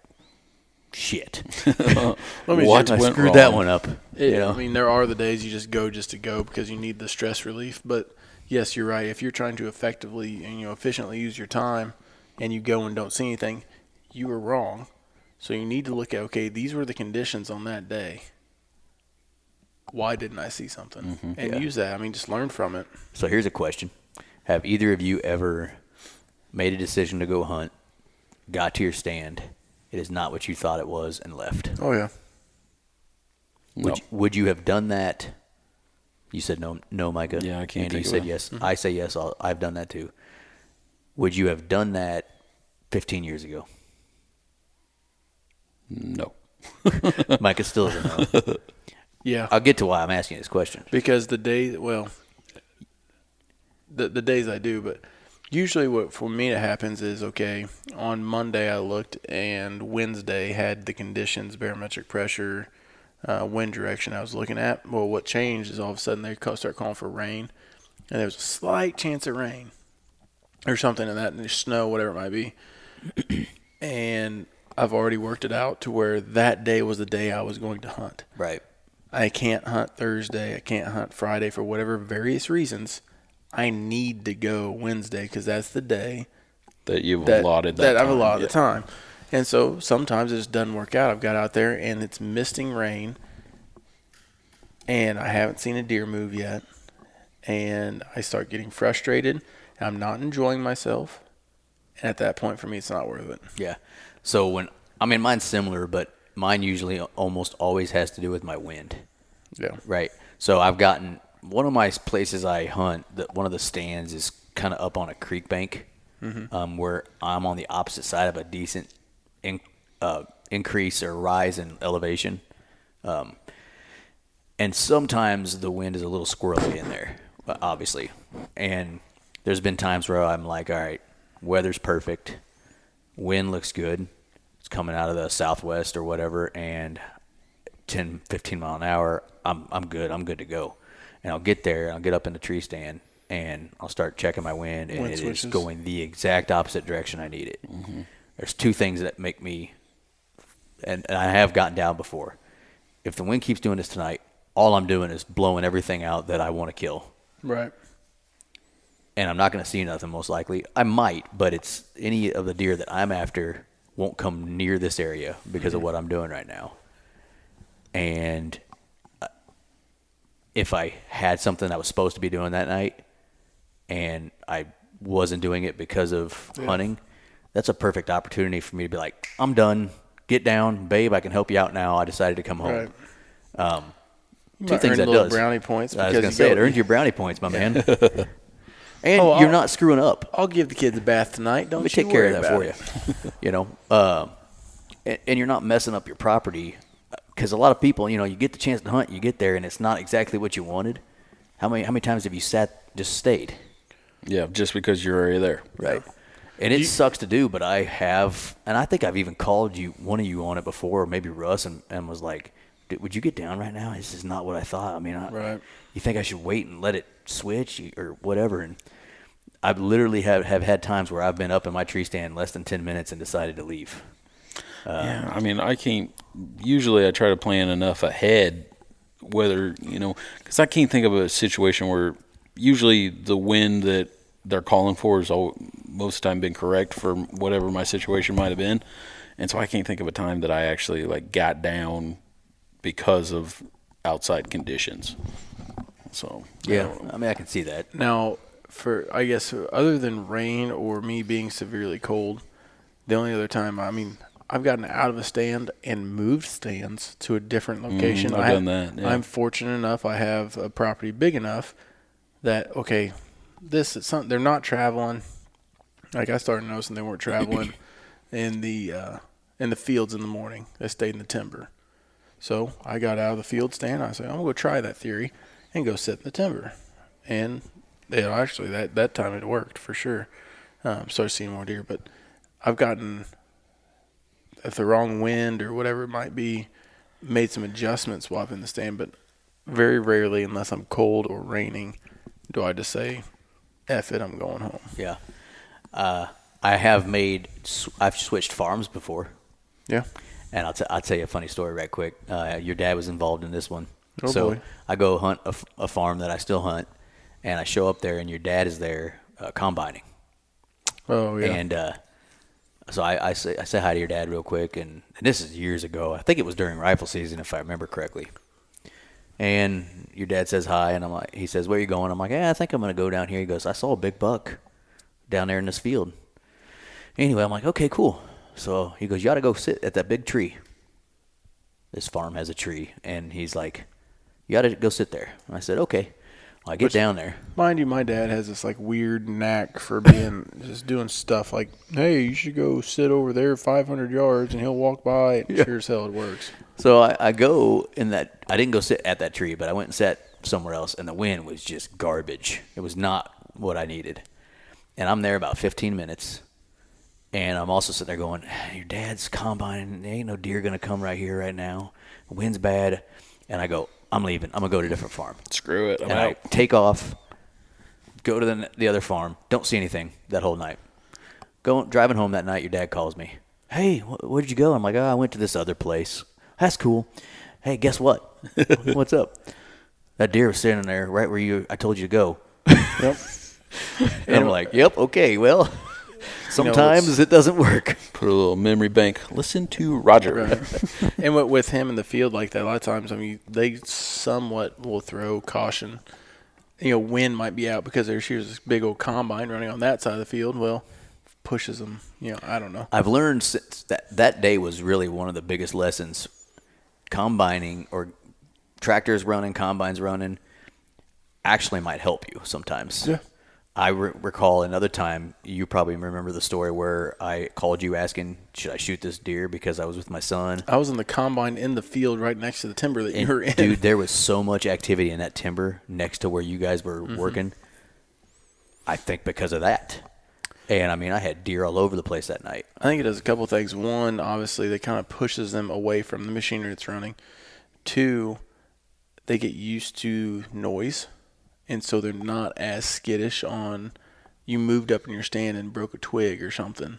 shit, Let me What I screwed wrong? that one up. It, you know? I mean, there are the days you just go just to go because you need the stress relief. But yes, you're right. If you're trying to effectively and you know efficiently use your time, and you go and don't see anything, you were wrong. So you need to look at okay, these were the conditions on that day. Why didn't I see something? Mm-hmm. And Yeah. use that. I mean, just learn from it. So here's a question: Have either of you ever made a decision to go hunt, got to your stand, it is not what you thought it was, and left? Oh yeah. No. Would, you, would you have done that? You said no, no, Micah. Yeah, I can't Andy, you think of said a- yes. Mm-hmm. I say yes. I'll, I've done that too. Would you have done that 15 years ago? No. Micah still doesn't know. Yeah, I'll get to why I'm asking this question. because the day, well, the the days I do, but usually what for me it happens is okay. On Monday I looked, and Wednesday had the conditions, barometric pressure, uh, wind direction I was looking at. Well, what changed is all of a sudden they start calling for rain, and there was a slight chance of rain or something in that, and snow, whatever it might be. and I've already worked it out to where that day was the day I was going to hunt. Right. I can't hunt Thursday. I can't hunt Friday for whatever various reasons. I need to go Wednesday because that's the day That you've that, allotted that, I've time. allotted Yeah. the time. And so sometimes it just doesn't work out. I've got out there and it's misting rain, and I haven't seen a deer move yet, and I start getting frustrated. I'm not enjoying myself, and at that point, for me, it's not worth it. Yeah. So when I mean mine's similar, but mine usually almost always has to do with my wind. Yeah. Right. So I've gotten one of my places I hunt. That one of the stands is kind of up on a creek bank, um, where I'm on the opposite side of a decent in, uh, increase or rise in elevation. Um, and sometimes the wind is a little squirrely in there, obviously. And there's been times where I'm like, all right, weather's perfect, wind looks good, it's coming out of the southwest or whatever, and 10, 15 mile an hour, I'm I'm good. I'm good to go. And I'll get there, I'll get up in the tree stand, and I'll start checking my wind, and Wind it is switches. going the exact opposite direction I need it. Mm-hmm. There's two things that make me, and, and I have gotten down before. If the wind keeps doing this tonight, all I'm doing is blowing everything out that I want to kill Right. and I'm not going to see nothing most likely. I might, but it's any of the deer that I'm after won't come near this area because of what I'm doing right now. And if I had something I was supposed to be doing that night and I wasn't doing it because of hunting, that's a perfect opportunity for me to be like, I'm done. Get down, babe. I can help you out now. I decided to come home. Right. Um, two things that does. brownie points I was because gonna you say go- it earns your brownie points, my man. and Oh, you're not screwing up. I'll give the kids a bath tonight. Don't Let me take care of that for it. you. you know, uh, and, and you're not messing up your property because a lot of people, you know, you get the chance to hunt, you get there, and it's not exactly what you wanted. How many how many times have you sat just stayed? Yeah, just because you're already there. Right. And it sucks to do, but I have, and I think I've even called you, one of you on it before, or maybe Russ, and, and was like, "Dude, would you get down right now? This is not what I thought. I mean, I, Right. you think I should wait and let it switch or whatever? And I've literally have, have had times where I've been up in my tree stand less than 10 minutes and decided to leave. yeah, um, I mean, I can't. Usually, I try to plan enough ahead, whether you know, because I can't think of a situation where usually the wind that they're calling for is all, most of the time been correct for whatever my situation might have been, and so I can't think of a time that I actually like got down because of outside conditions. So Yeah. I mean, I can see that. Now, for I guess other than rain or me being severely cold, the only other time I mean I've gotten out of a stand and moved stands to a different location. Mm, I've I done that, yeah. I'm fortunate enough. I have a property big enough that okay, this is something they're not traveling. Like I started noticing they weren't traveling in the uh, in the fields in the morning. They stayed in the timber. So I got out of the field stand. I said I'm gonna go try that theory and go sit in the timber. And it actually that that time it worked for sure. Um, started seeing more deer, but I've gotten if the wrong wind or whatever it might be, made some adjustments while I'm in the stand. But very rarely, unless I'm cold or raining, do I just say, "F it, I'm going home." Yeah. Uh, I have made, I've switched farms before. Yeah. And I'll, t- I'll tell you a funny story right quick. Uh, your dad was involved in this one. Oh, so boy. I go hunt a, f- a farm that I still hunt, and I show up there, and your dad is there uh, combining. Oh yeah. And uh, so I, I say I say hi to your dad real quick, and, and this is years ago. I think it was during rifle season, if I remember correctly. And your dad says hi, and I'm like, he says, "Where you going?" I'm like, "Yeah, I think I'm gonna go down here." He goes, "I saw a big buck down there in this field." Anyway, I'm like, "Okay, cool." So he goes, "You to go sit at that big tree." This farm has a tree, and he's like, "You to go sit there." And I said, "Okay." I get down there. Mind you, my dad has this like weird knack for being just doing stuff like, "Hey, you should go sit over there 500 yards," and he'll walk by. And Sure as hell, it works. So I, I go in that. I didn't go sit at that tree, but I went and sat somewhere else, and the wind was just garbage. It was not what I needed. And I'm there about 15 minutes, and I'm also sitting there going, "Your dad's combine. There ain't no deer gonna come right here right now. Wind's bad." And I go, "I'm leaving. I'm gonna go to a different farm." Screw it. I'm and I take off, go to the the other farm. Don't see anything that whole night. Going driving home that night, your dad calls me. Hey, wh- where did you go? I'm like, oh, I went to this other place. That's cool. Hey, guess what? What's up? That deer was standing there right where you. I told you to go. Yep. And I'm like, yep, okay, well, sometimes it's- it doesn't work. Put a little memory bank. Listen to Roger. and with, with him in the field like that, a lot of times, I mean, they somewhat will throw caution. You know, wind might be out because there's here's this big old combine running on that side of the field. Well, pushes them. You know, I don't know. I've learned since that that day was really one of the biggest lessons. Combining or tractors running, combines running, actually might help you sometimes. Yeah. I re- recall another time. You probably remember the story where I called you asking, "Should I shoot this deer?" Because I was with my son. I was in the combine in the field right next to the timber that you were in. dude, there was so much activity in that timber next to where you guys were Mm-hmm. working. I think because of that. And I mean, I had deer all over the place that night. I think it does a couple things. One, obviously, they kind of pushes them away from the machinery that's running. Two, they get used to noise, and so they're not as skittish on. You moved up in your stand and broke a twig or something.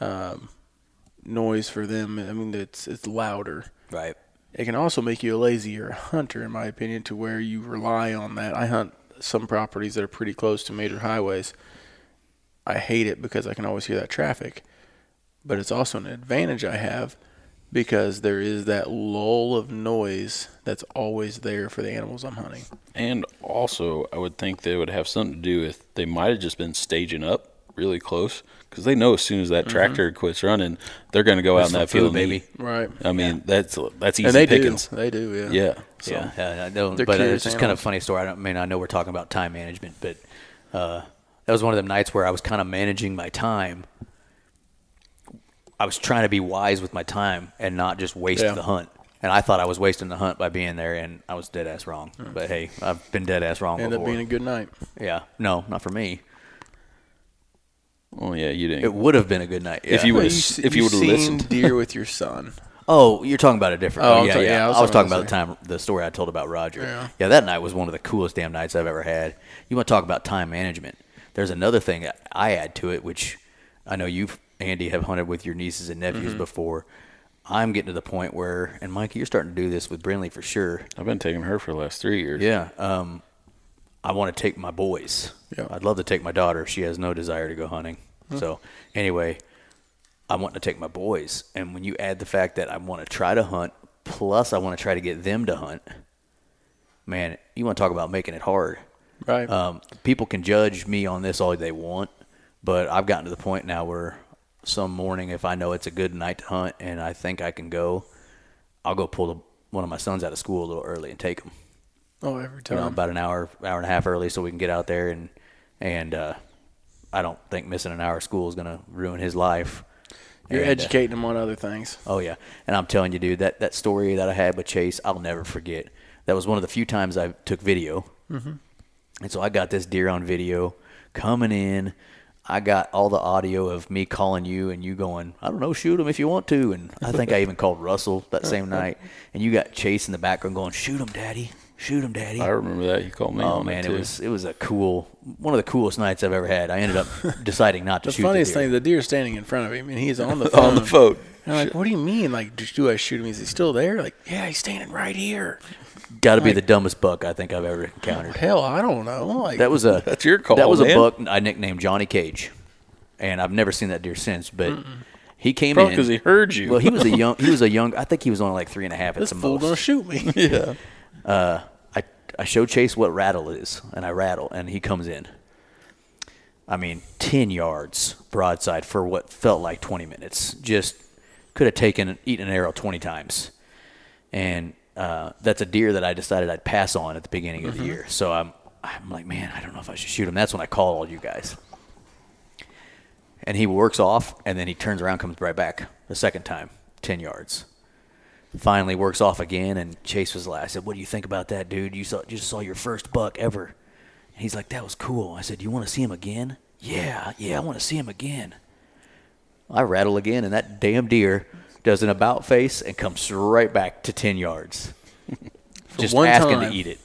Um, noise for them. I mean, it's it's louder. Right. It can also make you a lazier hunter, in my opinion, to where you rely on that. I hunt some properties that are pretty close to major highways. I hate it because I can always hear that traffic, but it's also an advantage I have because there is that lull of noise that's always there for the animals I'm hunting. And also, I would think they would have something to do with they might have just been staging up really close because they know as soon as that tractor quits running, they're going to go out in that field, baby. Right. I mean, that's that's easy And they pickings. do. They do, yeah. Yeah. So, Yeah, yeah, I know. They're But uh, it's just kind of a funny story. I, don't, I mean, I know we're talking about time management, but uh, that was one of them nights where I was kind of managing my time. I was trying to be wise with my time and not just waste Yeah. the hunt. And I thought I was wasting the hunt by being there, and I was dead ass wrong. Hmm. But hey, I've been dead ass wrong Ended up being a good night. yeah, no, not for me. Oh yeah, you didn't. It would have been a good night If you Well, would've- s- if you would've seen listened. deer with your son. Oh, you're talking about a different. Oh, Oh, yeah, sorry, yeah. yeah, I I was was, talking talking about about the time, the story I told about Roger. Yeah. Yeah. that night was one of the coolest damn nights I've ever had. You want to talk about time management? There's another thing that I add to it, which I know you, Andy, have hunted with your nieces and nephews Mm-hmm. before. I'm getting to the point where, and Mike, you're starting to do this with Brinley for sure. I've been taking her for the last three years. Yeah. Um, I want to take my boys. Yeah. I'd love to take my daughter. She has no desire to go hunting. So anyway, I want to take my boys. And when you add the fact that I want to try to hunt, plus I want to try to get them to hunt, man, you want to talk about making it hard. Right. Um, people can judge me on this all they want, but I've gotten to the point now where some morning, if I know it's a good night to hunt and I think I can go, I'll go pull the, one of my sons out of school a little early and take him. oh, every you time. know, about an hour, hour and a half early, so we can get out there and and uh, I don't think missing an hour of school is going to ruin his life. You're And, uh, educating them on other things. oh yeah, and I'm telling you, dude, that that story that I had with Chase, I'll never forget. That was one of the few times I took video, mm-hmm. and so I got this deer on video coming in. I got all the audio of me calling you and you going, I don't know, shoot him if you want to. And I think I even called Russell that same night. And you got Chase in the background going, shoot him, daddy. Shoot him, daddy. I remember that. You called me. Oh on man, that it was it was a cool one of the coolest nights I've ever had. I ended up deciding not to The shoot funniest the deer. thing, the deer's standing in front of him, and he's on the phone. on the phone. And I'm like, what do you mean? Like, do- do I shoot him? Is he still there? Like, yeah, he's standing right here. Got to be the dumbest buck I think I've ever encountered. Hell, I don't know. Like, That was a That's your call, That was man. a buck I nicknamed Johnny Cage, and I've never seen that deer since. But he came Probably in because he heard you. Well, he was a young. He was a young. I think he was only like three and a half at this the fool gonna shoot me. yeah. uh, I I showed Chase what rattle is, and I rattle, and he comes in. I mean, ten yards broadside for what felt like twenty minutes. Just could have taken eaten an arrow twenty times, and uh, that's a deer that I decided I'd pass on at the beginning of the year. So I'm I'm like, man, I don't know if I should shoot him. That's when I call all you guys. And he works off, and then he turns around, comes right back the second time, 10 yards. Finally works off again, and Chase was like, I said, what do you think about that, dude? You saw, you just saw your first buck ever. And he's like, that was cool. I said, you want to see him again? Yeah, yeah, I want to see him again. I rattle again, and that damn deer does an about face and comes right back to 10 yards. just one asking time. to eat it.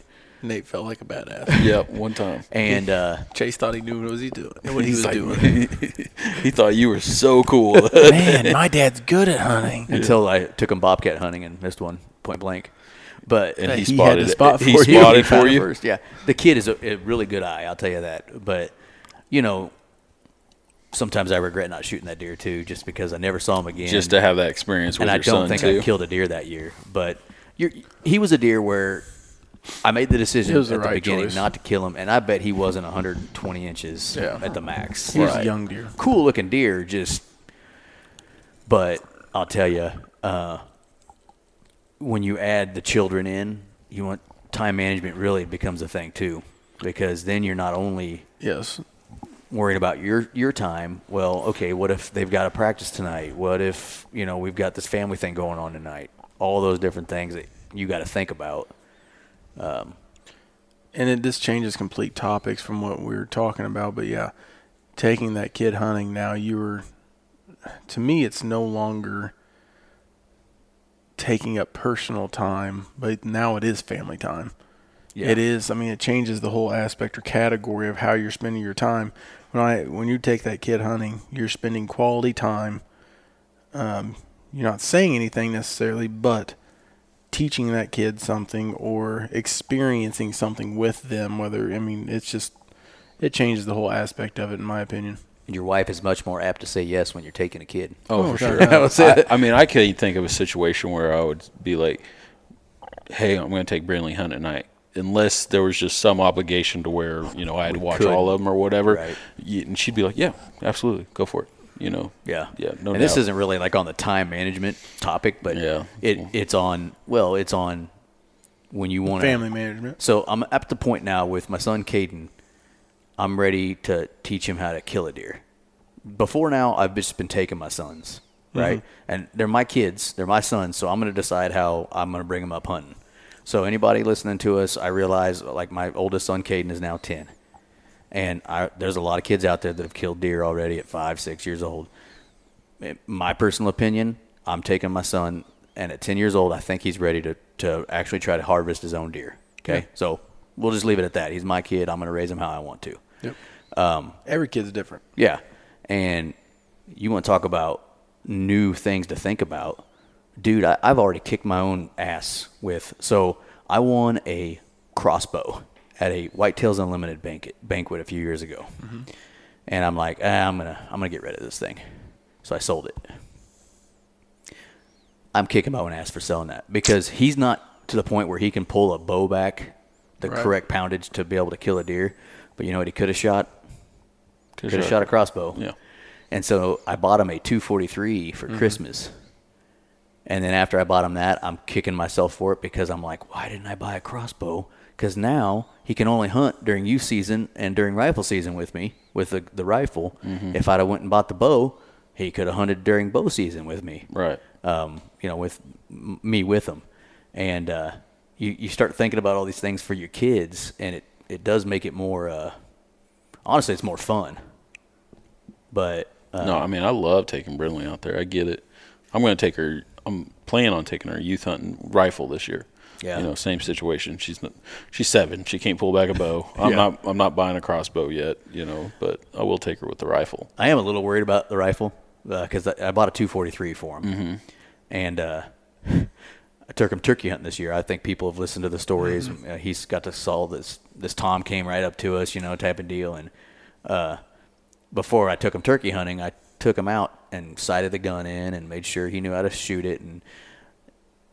Nate felt like a badass. Yep, one time. And uh, Chase thought he knew what was he doing. What he was like- doing. he thought you were so cool. Man, my dad's good at hunting. until I took him bobcat hunting and missed one point blank. But and he He had spotted the it. spot he for you. spotted he for you. first. Yeah, the kid is a, a really good eye. I'll tell you that. But you know, sometimes I regret not shooting that deer too, just because I never saw him again. Just to have that experience with and I don't son think too. I killed a deer that year. But you're, he was a deer where I made the decision It the at the right beginning choice. not to kill him, and I bet he wasn't 120 inches Yeah. at the max. He was a young deer. cool looking deer, just. But I'll tell you, uh, when you add the children in, you want time management really becomes a thing too, because then you're not only Yes. Worried about your your time. Well, okay, what if they've got a practice tonight? What if you know we've got this family thing going on tonight? All those different things that you got to think about. Um, and it this changes complete topics from what we were talking about but yeah taking that kid hunting now you were to me it's no longer taking up personal time but now it is family time Yeah. it is i mean it changes the whole aspect or category of how you're spending your time when i when you take that kid hunting you're spending quality time um, you're not saying anything necessarily but teaching that kid something or experiencing something with them whether i mean it's just it changes the whole aspect of it in my opinion And your wife is much more apt to say yes when you're taking a kid. Oh, Oh, for sure. yeah. I'll say I. I mean, I can't think of a situation where I would be like, "Hey, I'm going to take Brindley hunt at night," unless there was just some obligation to where you know I had to watch could. all of them or whatever. Right. And she'd be like, "Yeah, absolutely, go for it." You know. Yeah, Yeah. No and this isn't really like on the time management topic, but Yeah. it it's on. Well, it's on when you want family management So I'm at the point now with my son Caden. I'm ready to teach him how to kill a deer. Before now, I've just been taking my sons, right? Mm-hmm. And they're my kids, they're my sons, so I'm going to decide how I'm going to bring them up hunting. So anybody listening to us, I realize like my oldest son Caden is now 10. And I, there's a lot of kids out there that have killed deer already at five, six years old. In my personal opinion, I'm taking my son, and at 10 years old, I think he's ready to, to actually try to harvest his own deer. Okay. Yeah. So we'll just leave it at that. He's my kid. I'm going to raise him how I want to. yep um, every kid's different Yeah. And you want to talk about new things to think about. Dude, I, I've already kicked my own ass with. So I won a crossbow at a Whitetails Unlimited banquet, banquet a few years ago. And I'm like, ah, I'm going to I'm gonna get rid of this thing. So I sold it. I'm kicking my own ass for selling that because he's not to the point where he can pull a bow back the Right. correct poundage to be able to kill a deer. But you know what he could have shot? Could have shot- shot a crossbow. Yeah. And so I bought him a 243 for Christmas. And then after I bought him that, I'm kicking myself for it because I'm like, why didn't I buy a crossbow? Because now he can only hunt during youth season and during rifle season with me with the, the rifle. If I'd have went and bought the bow, he could have hunted during bow season with me Right. um, you know, with m- me with them, and uh, you you start thinking about all these things for your kids, and it it does make it more. Uh, honestly, it's more fun. But uh, no, I mean I love taking Brindley out there. I get it. I'm going to take her. I'm planning on taking her youth hunting rifle this year. Yeah. You know, same situation. She's not, she's seven. She can't pull back a bow. I'm Yeah. not. I'm not buying a crossbow yet. You know, but I will take her with the rifle. I am a little worried about the rifle because I, I bought a 243 for him, Mm-hmm. and uh, I took him turkey hunting this year. I think people have listened to the stories. Mm-hmm. Uh, he's got to solve this. This Tom came right up to us, you know, type of deal. And uh, before I took him turkey hunting, I took him out and sighted the gun in and made sure he knew how to shoot it. And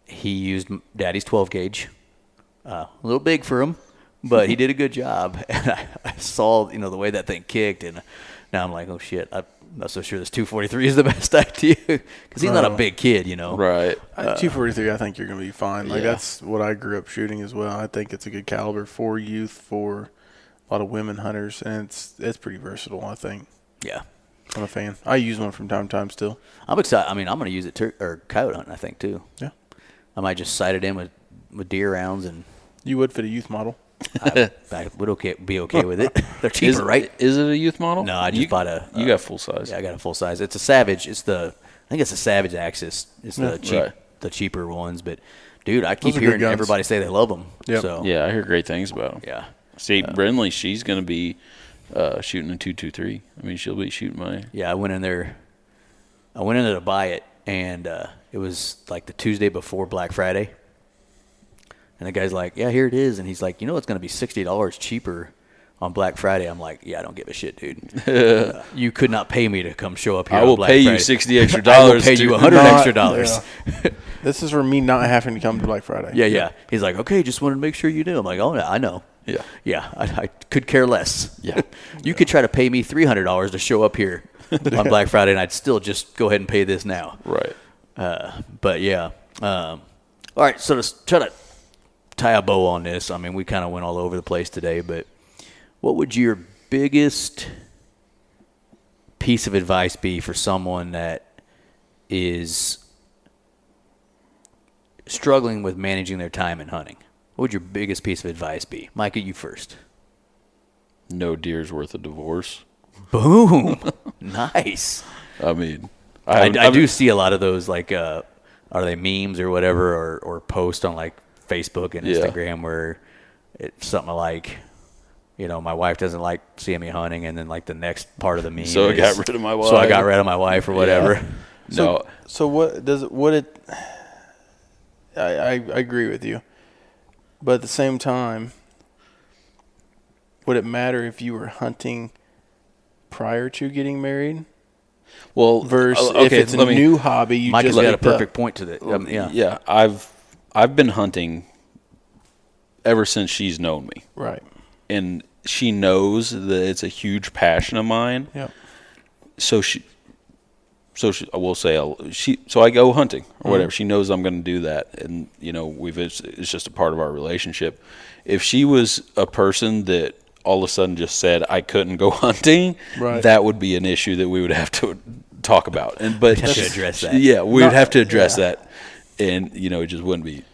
he used Daddy's 12 gauge, uh, a little big for him, but he did a good job. And I, I saw, you know, the way that thing kicked, and now I'm like, oh shit, I'm not so sure this 243 is the best idea because he's not a big kid, you know. Right. At 243, I think you're going to be fine. Like yeah. that's what I grew up shooting as well. I think it's a good caliber for youth. For a lot of women hunters, and it's it's pretty versatile. I think Yeah. I'm a fan. I use one from time to time still. I'm excited. I mean, I'm going to use it tur- or coyote hunting, I think, too. Yeah, I might just sight it in with, with deer rounds and you would fit a youth model. I, I would okay, be okay with it. They're cheaper, Is, right? Is it a youth model? No, I just you, bought a- You uh, got full size. Yeah, I got a full size. It's a Savage. It's the I think it's a Savage Axis. It's the Yeah. cheap, Right. the cheaper ones. But dude, I keep hearing everybody say they love them. Yep. So Yeah, I hear great things about them. yeah, See, Brindley, she's going to be uh, shooting a two two three. I mean, she'll be shooting my. yeah. I went in there. I went in there to buy it, and uh, it was like the Tuesday before Black Friday. And the guy's like, "Yeah, here it is," and he's like, "You know, it's going to be sixty dollars cheaper." On Black Friday, I'm like, yeah, I don't give a shit, dude. Uh, you could not pay me to come show up here. I on will Black pay you Friday. sixty extra dollars. I will pay you a hundred Not- extra dollars. yeah. This is for me not having to come to Black Friday. Yeah, yeah. He's like, okay, just wanted to make sure you knew. I'm like, oh, yeah, I know. Yeah. Yeah, I, I could care less. Yeah. you could try to pay me three hundred dollars to show up here on Black Friday, and I'd still just go ahead and pay this now. Right. Uh, but yeah. Um, all right, so to try to tie a bow on this, I mean, we kind of went all over the place today, but what would your biggest piece of advice be for someone that is struggling with managing their time in hunting? What would your biggest piece of advice be? Micah, you first. No deer's worth a divorce. Boom. nice. I mean, I, haven't- I haven't- do see a lot of those like uh, are they memes or whatever or or post on like Facebook and Yeah. Instagram where it's something like you know my wife doesn't like seeing me hunting and then like the next part of the meme So I got rid of my wife. so I got rid of my wife or whatever So, No, So what does it? What it? I, I I agree with you, but at the same time, would it matter if you were hunting prior to getting married well, versus uh, if okay, it's a me- new hobby you Micah's just got a picked up? perfect point to that um, yeah yeah. I've I've been hunting ever since she's known me, Right. and she knows that it's a huge passion of mine. Yep. so she so she, I will say I'll, she so I go hunting Mm-hmm. or whatever. She knows I'm going to do that, and you know we've it's, it's just a part of our relationship. If she was a person that all of a sudden just said I couldn't go hunting, Right. that would be an issue that we would have to talk about. And but have to address that. Yeah, we would have to address yeah. that, and you know it just wouldn't be.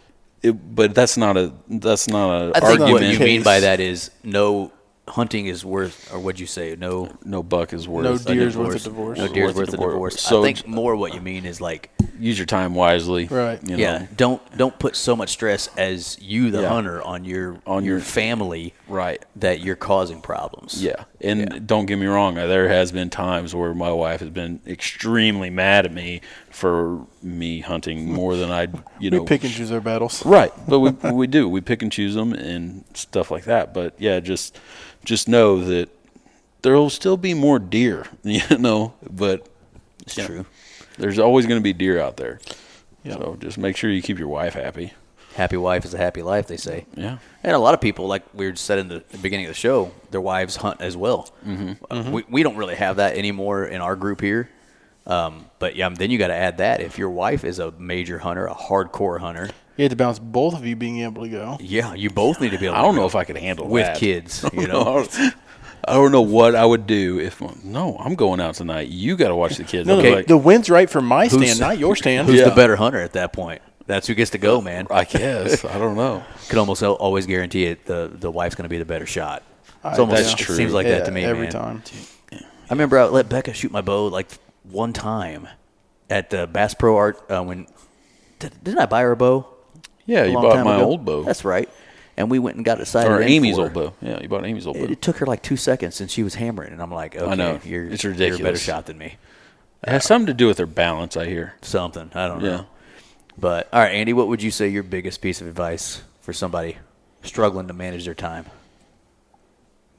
It, but that's not a that's not a I think argument. what you mean by that is no hunting is worth or what'd you say no no buck is worth No a deer's worth a divorce. divorce. no deer's Worth a worth a divorce. divorce So I think more what you mean is like use your time wisely. Right. You know? yeah don't don't put so much stress as you the Yeah. hunter on your On your your- family Right. that you're causing problems Yeah. And Yeah. don't get me wrong, uh, there has been times where my wife has been extremely mad at me for me hunting more than I, you We know. pick and choose our battles. Right. But we we do. We pick and choose them and stuff like that. But yeah, just just know that there'll still be more deer, you know, but it's Yeah. true there's always going to be deer out there. Yep. So just make sure you keep your wife happy. happy wife is a happy life they say Yeah. and a lot of people like we were said in the beginning of the show their wives hunt as well mm-hmm. we, we don't really have that anymore in our group here um, but yeah then you got to add that if your wife is a major hunter a hardcore hunter You had to balance both of you being able to go. yeah you both need to be able I don't know if I could handle with that. kids you know I don't know what I would do if no, I'm going out tonight. You got to watch the kids. No, I'm the, like, the wind's right for my stand, not your stand. who's Yeah. the better hunter at that point that's who gets to go man I guess I don't know. could almost always guarantee it the the wife's going to be the better shot it's I- almost That's it true. seems like Yeah, that to me every man. time. I remember I let Becca shoot my bow like one time at the Bass Pro Art uh, when did, didn't I buy her a bow? Yeah, a you bought time my ago? old bow, That's right. And we went and got it sighted or Amy's for old bow. Yeah, you bought Amy's old bow. It, it took her like two seconds, and she was hammering, and I'm like, okay, know. you're It's You're a better shot than me. It has something to do with their balance, I hear. Something I don't Yeah. know. But all right, Andy, what would you say your biggest piece of advice for somebody struggling to manage their time?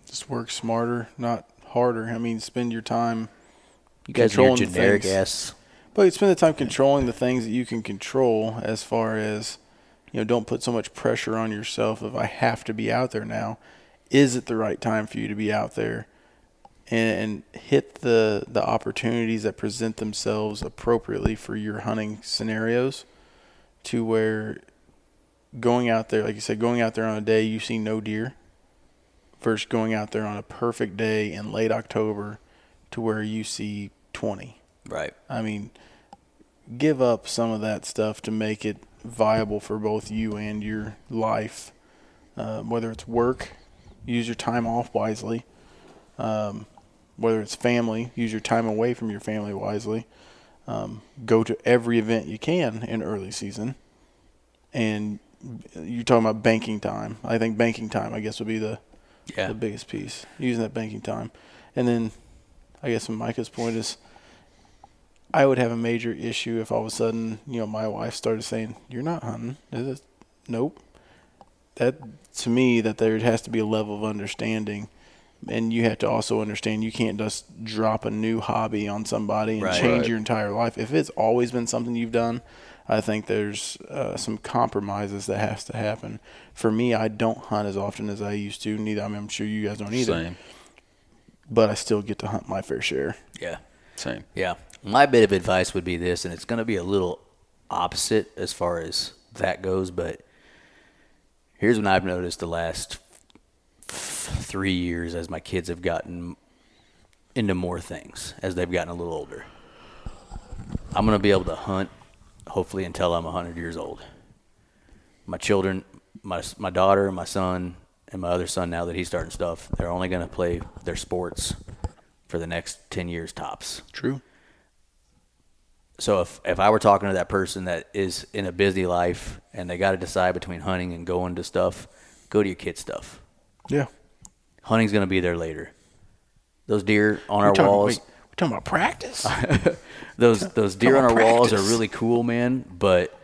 Just work smarter, not harder. I mean, spend your time. You guys are generic things. ass. But spend the time controlling the things that you can control as far as, you know, don't put so much pressure on yourself of I have to be out there now. Is it the right time for you to be out there? And, and hit the, the opportunities that present themselves appropriately for your hunting scenarios to where going out there, like you said, going out there on a day you see no deer versus going out there on a perfect day in late October to where you see 20. Right. I mean, give up some of that stuff to make it viable for both you and your life. Uh, whether it's work, use your time off wisely. Um, whether it's family, use your time away from your family wisely. Um, go to every event you can in early season. And you're talking about banking time. I think banking time, I guess, would be the Yeah. the biggest piece. Using that banking time, and then I guess Micah's point is, I would have a major issue if all of a sudden you know my wife started saying, "You're not hunting." Is? Nope. That to me that there has to be a level of understanding. And you have to also understand you can't just drop a new hobby on somebody and Right. change Right. your entire life. If it's always been something you've done, I think there's uh, some compromises that has to happen. For me, I don't hunt as often as I used to. Neither I mean, I'm sure you guys don't either. Same. But I still get to hunt my fair share. Yeah. Same. Yeah. My bit of advice would be this, and it's going to be a little opposite as far as that goes, but here's what I've noticed the last three years as my kids have gotten into more things, as they've gotten a little older. I'm going to be able to hunt, hopefully, until I'm 100 years old. My children, my, my daughter, my son, and my other son, now that he's starting stuff, they're only going to play their sports for the next 10 years tops. True. So if if I were talking to that person that is in a busy life and they got to decide between hunting and going to stuff, go to your kid stuff. Yeah. Hunting's going to be there later. Those deer on We're our talking, walls, wait, we're talking about practice. those those deer on our on, walls are really cool, man. But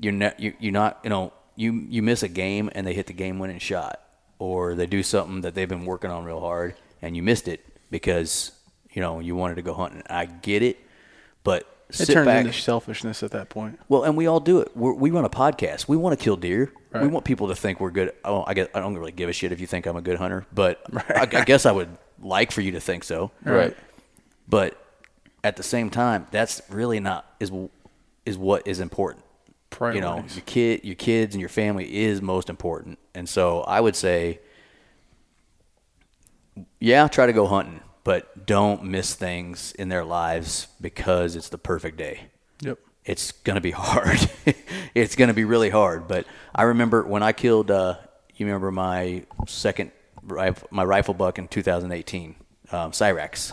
you're not you, you're not you know you you miss a game and they hit the game winning shot, or they do something that they've been working on real hard and you missed it because you know you wanted to go hunting. I get it, but it sit turns back. into selfishness at that point. Well, and we all do it. We're, we run a podcast. We want to kill deer. We want people to think we're good. Oh, I guess I don't really give a shit if you think I'm a good hunter, but I, I guess I would like for you to think so. Right. But at the same time, that's really not is is what is important. You know, your kid, your kids, and your family is most important. And so I would say, yeah, try to go hunting, but don't miss things in their lives because it's the perfect day Yep. it's gonna be hard. it's gonna be really hard. But I remember when I killed. Uh, you remember my second rifle, my rifle buck in 2018, um, Cyrax.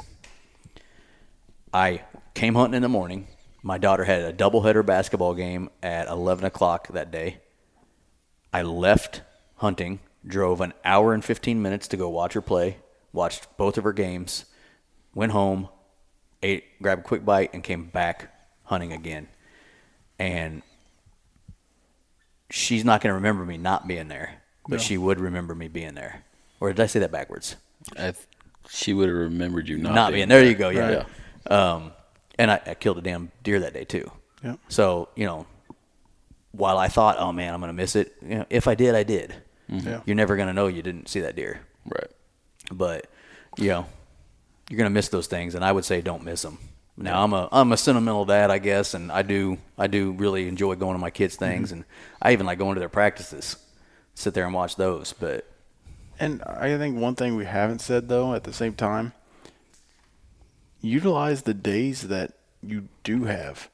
I came hunting in the morning. My daughter had a doubleheader basketball game at 11 o'clock that day. I left hunting, drove an hour and 15 minutes to go watch her play, watched both of her games, went home, ate, grabbed a quick bite, and came back hunting again. And she's not going to remember me not being there, but No. she would remember me being there. Or did I say that backwards? I th- she would have remembered you not, Not, being there. there. You go. Yeah. Right. Um, and I, I killed a damn deer that day too. Yep. So you know, while I thought, oh man, I'm gonna miss it. You know, if I did, I did. Mm-hmm. Yeah. You're never gonna know you didn't see that deer, Right. but you know, you're gonna miss those things, and I would say don't miss them. Now I'm a I'm a sentimental dad, I guess, and I do I do really enjoy going to my kids' mm-hmm. things, and I even like going to their practices, sit there and watch those. But And I think one thing we haven't said though at the same time, utilize the days that you do have.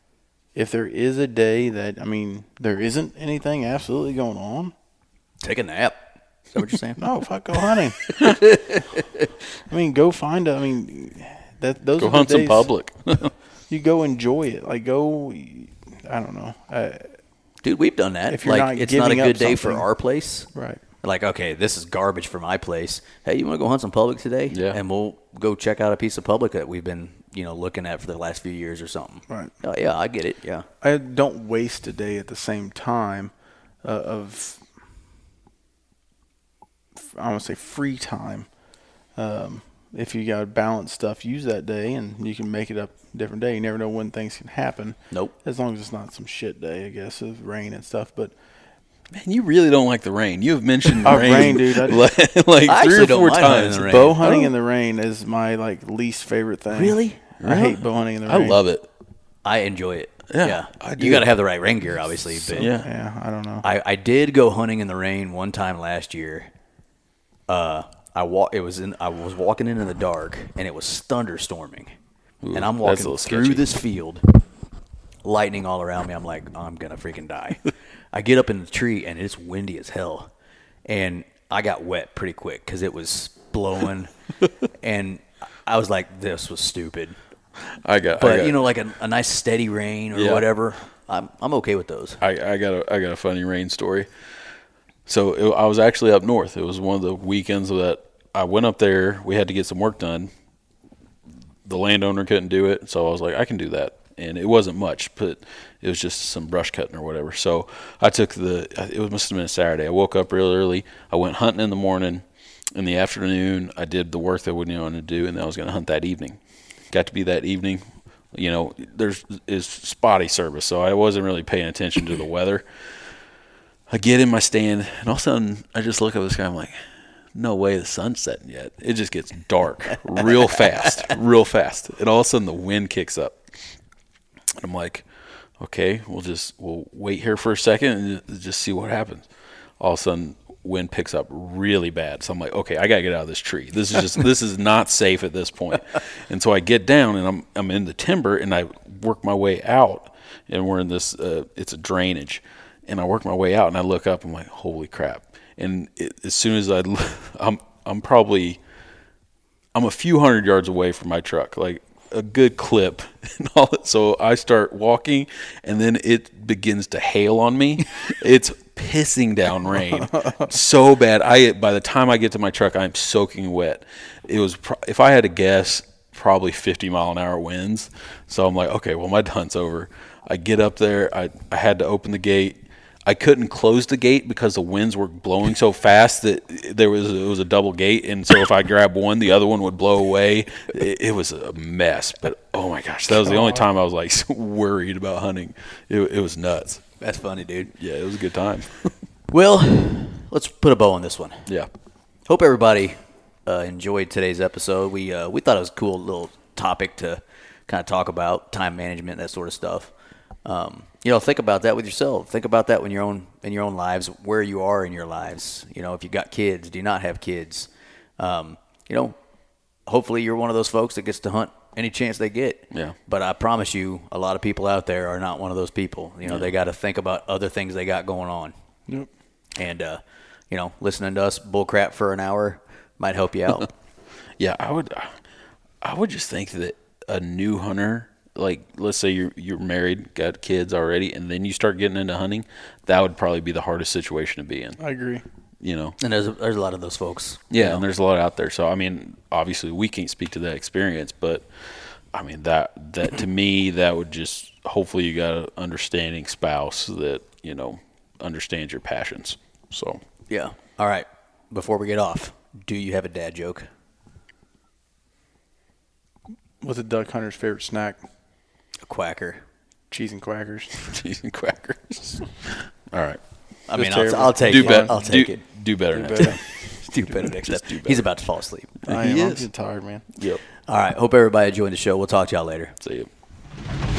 If there is a day that I mean there isn't anything absolutely going on, take a nap. Is that what you're saying? no, fuck, go hunting. I mean, go find. A, I mean, that those Go hunt some days public. You go enjoy it. Like go. I don't know. Uh, Dude, we've done that. If you're like not it's not a good day for our place. right. Like, okay, this is garbage for my place. Hey, you want to go hunt some public today? Yeah. And we'll go check out a piece of public that we've been, you know, looking at for the last few years or something. Right. Oh, yeah, I get it. Yeah. I don't waste a day at the same time uh, of I want to say free time. Um, if you got to balance stuff, use that day, and you can make it up a different day. You never know when things can happen. Nope. As long as it's not some shit day, I guess, of rain and stuff. But Man, you really don't like the rain. You have mentioned Oh, rain, rain, dude. Like, like three or four mind hunting in times. bow hunting Oh. in the rain is my like least favorite thing. Really? I hate bow hunting in the rain. I love it. I enjoy it. Yeah, I do. You got to have the right rain gear, obviously. But Yeah. Yeah, I don't know. I, I did go hunting in the rain one time last year. Uh, I walk. It was in. I was walking in in the dark, and it was thunderstorming, Ooh, and I'm walking through sketchy. this field, lightning all around me. I'm like, I'm gonna freaking die. I get up in the tree, and it's windy as hell, and I got wet pretty quick because it was blowing, and I was like, this was stupid. I got. I But got, you know, like a, a nice steady rain or Yeah. whatever, I'm I'm okay with those. I, I got a I got a funny rain story. So it, I was actually up north. It was one of the weekends that I went up there. We had to get some work done. The landowner couldn't do it, so I was like, I can do that. And it wasn't much, but it was just some brush cutting or whatever. So I took the. It must have been a Saturday. I woke up real early. I went hunting in the morning. In the afternoon, I did the work that we knew to do, and then I was going to hunt that evening. Got to be that evening. You know, there's is spotty service, so I wasn't really paying attention to the weather. I get in my stand, and all of a sudden, I just look at the sky. I'm like, no way the sun's setting yet. It just gets dark real fast, real fast. And all of a sudden, the wind kicks up. And I'm like, okay, we'll just we'll wait here for a second and just see what happens. All of a sudden, wind picks up really bad. So I'm like, okay, I gotta get out of this tree. This is just this is not safe at this point. And so I get down and I'm I'm in the timber and I work my way out. And we're in this uh, it's a drainage, and I work my way out and I look up. I'm like, holy crap! And it, as soon as I I'm I'm probably I'm a few hundred yards away from my truck, like a good clip and all that. So I start walking and then it begins to hail on me. it's pissing down rain so bad. I by the time I get to my truck, I'm soaking wet. It was if I had to guess, probably 50 mile an hour winds. So I'm like, okay, well my hunt's over. I get up there. I I had to open the gate. I couldn't close the gate because the winds were blowing so fast that there was it was a double gate, and so if I grabbed one, the other one would blow away. It, it was a mess. But oh my gosh, that was the only time I was like worried about hunting. It, it was nuts. That's funny, dude. Yeah, it was a good time. Well, let's put a bow on this one. yeah, Hope everybody uh, enjoyed today's episode. We uh, we thought it was a cool little topic to kind of talk about time management, that sort of stuff. Um, you know, think about that with yourself. Think about that when your own in your own lives, where you are in your lives. You know, if you got kids, do you not have kids? Um, you know, hopefully you're one of those folks that gets to hunt any chance they get. Yeah. But I promise you, a lot of people out there are not one of those people. You know, they got to think about other things they got going on Yep. and uh, you know, listening to us bullcrap for an hour might help you out. yeah. I would, I would just think that a new hunter, like let's say you're you're married, got kids already, and then you start getting into hunting, that would probably be the hardest situation to be in. I agree. You know. and there's a, there's a lot of those folks. Yeah, and there's a lot out there. So I mean, obviously we can't speak to that experience, but I mean that that to me that would just hopefully you got an understanding spouse that you know understands your passions. So Yeah. All right. Before we get off, do you have a dad joke? What's a duck hunter's favorite snack? A quacker. Cheese and quackers. cheese and crackers. All right, I mean, I'll, terrible. I'll take do it. better. I'll take do, it. Do better Do next better. time. Do better next Just time. do better. He's about to fall asleep. I am. He I'm is. getting tired, man. Yep. All right. Hope everybody enjoyed the show. We'll talk to y'all later. See you.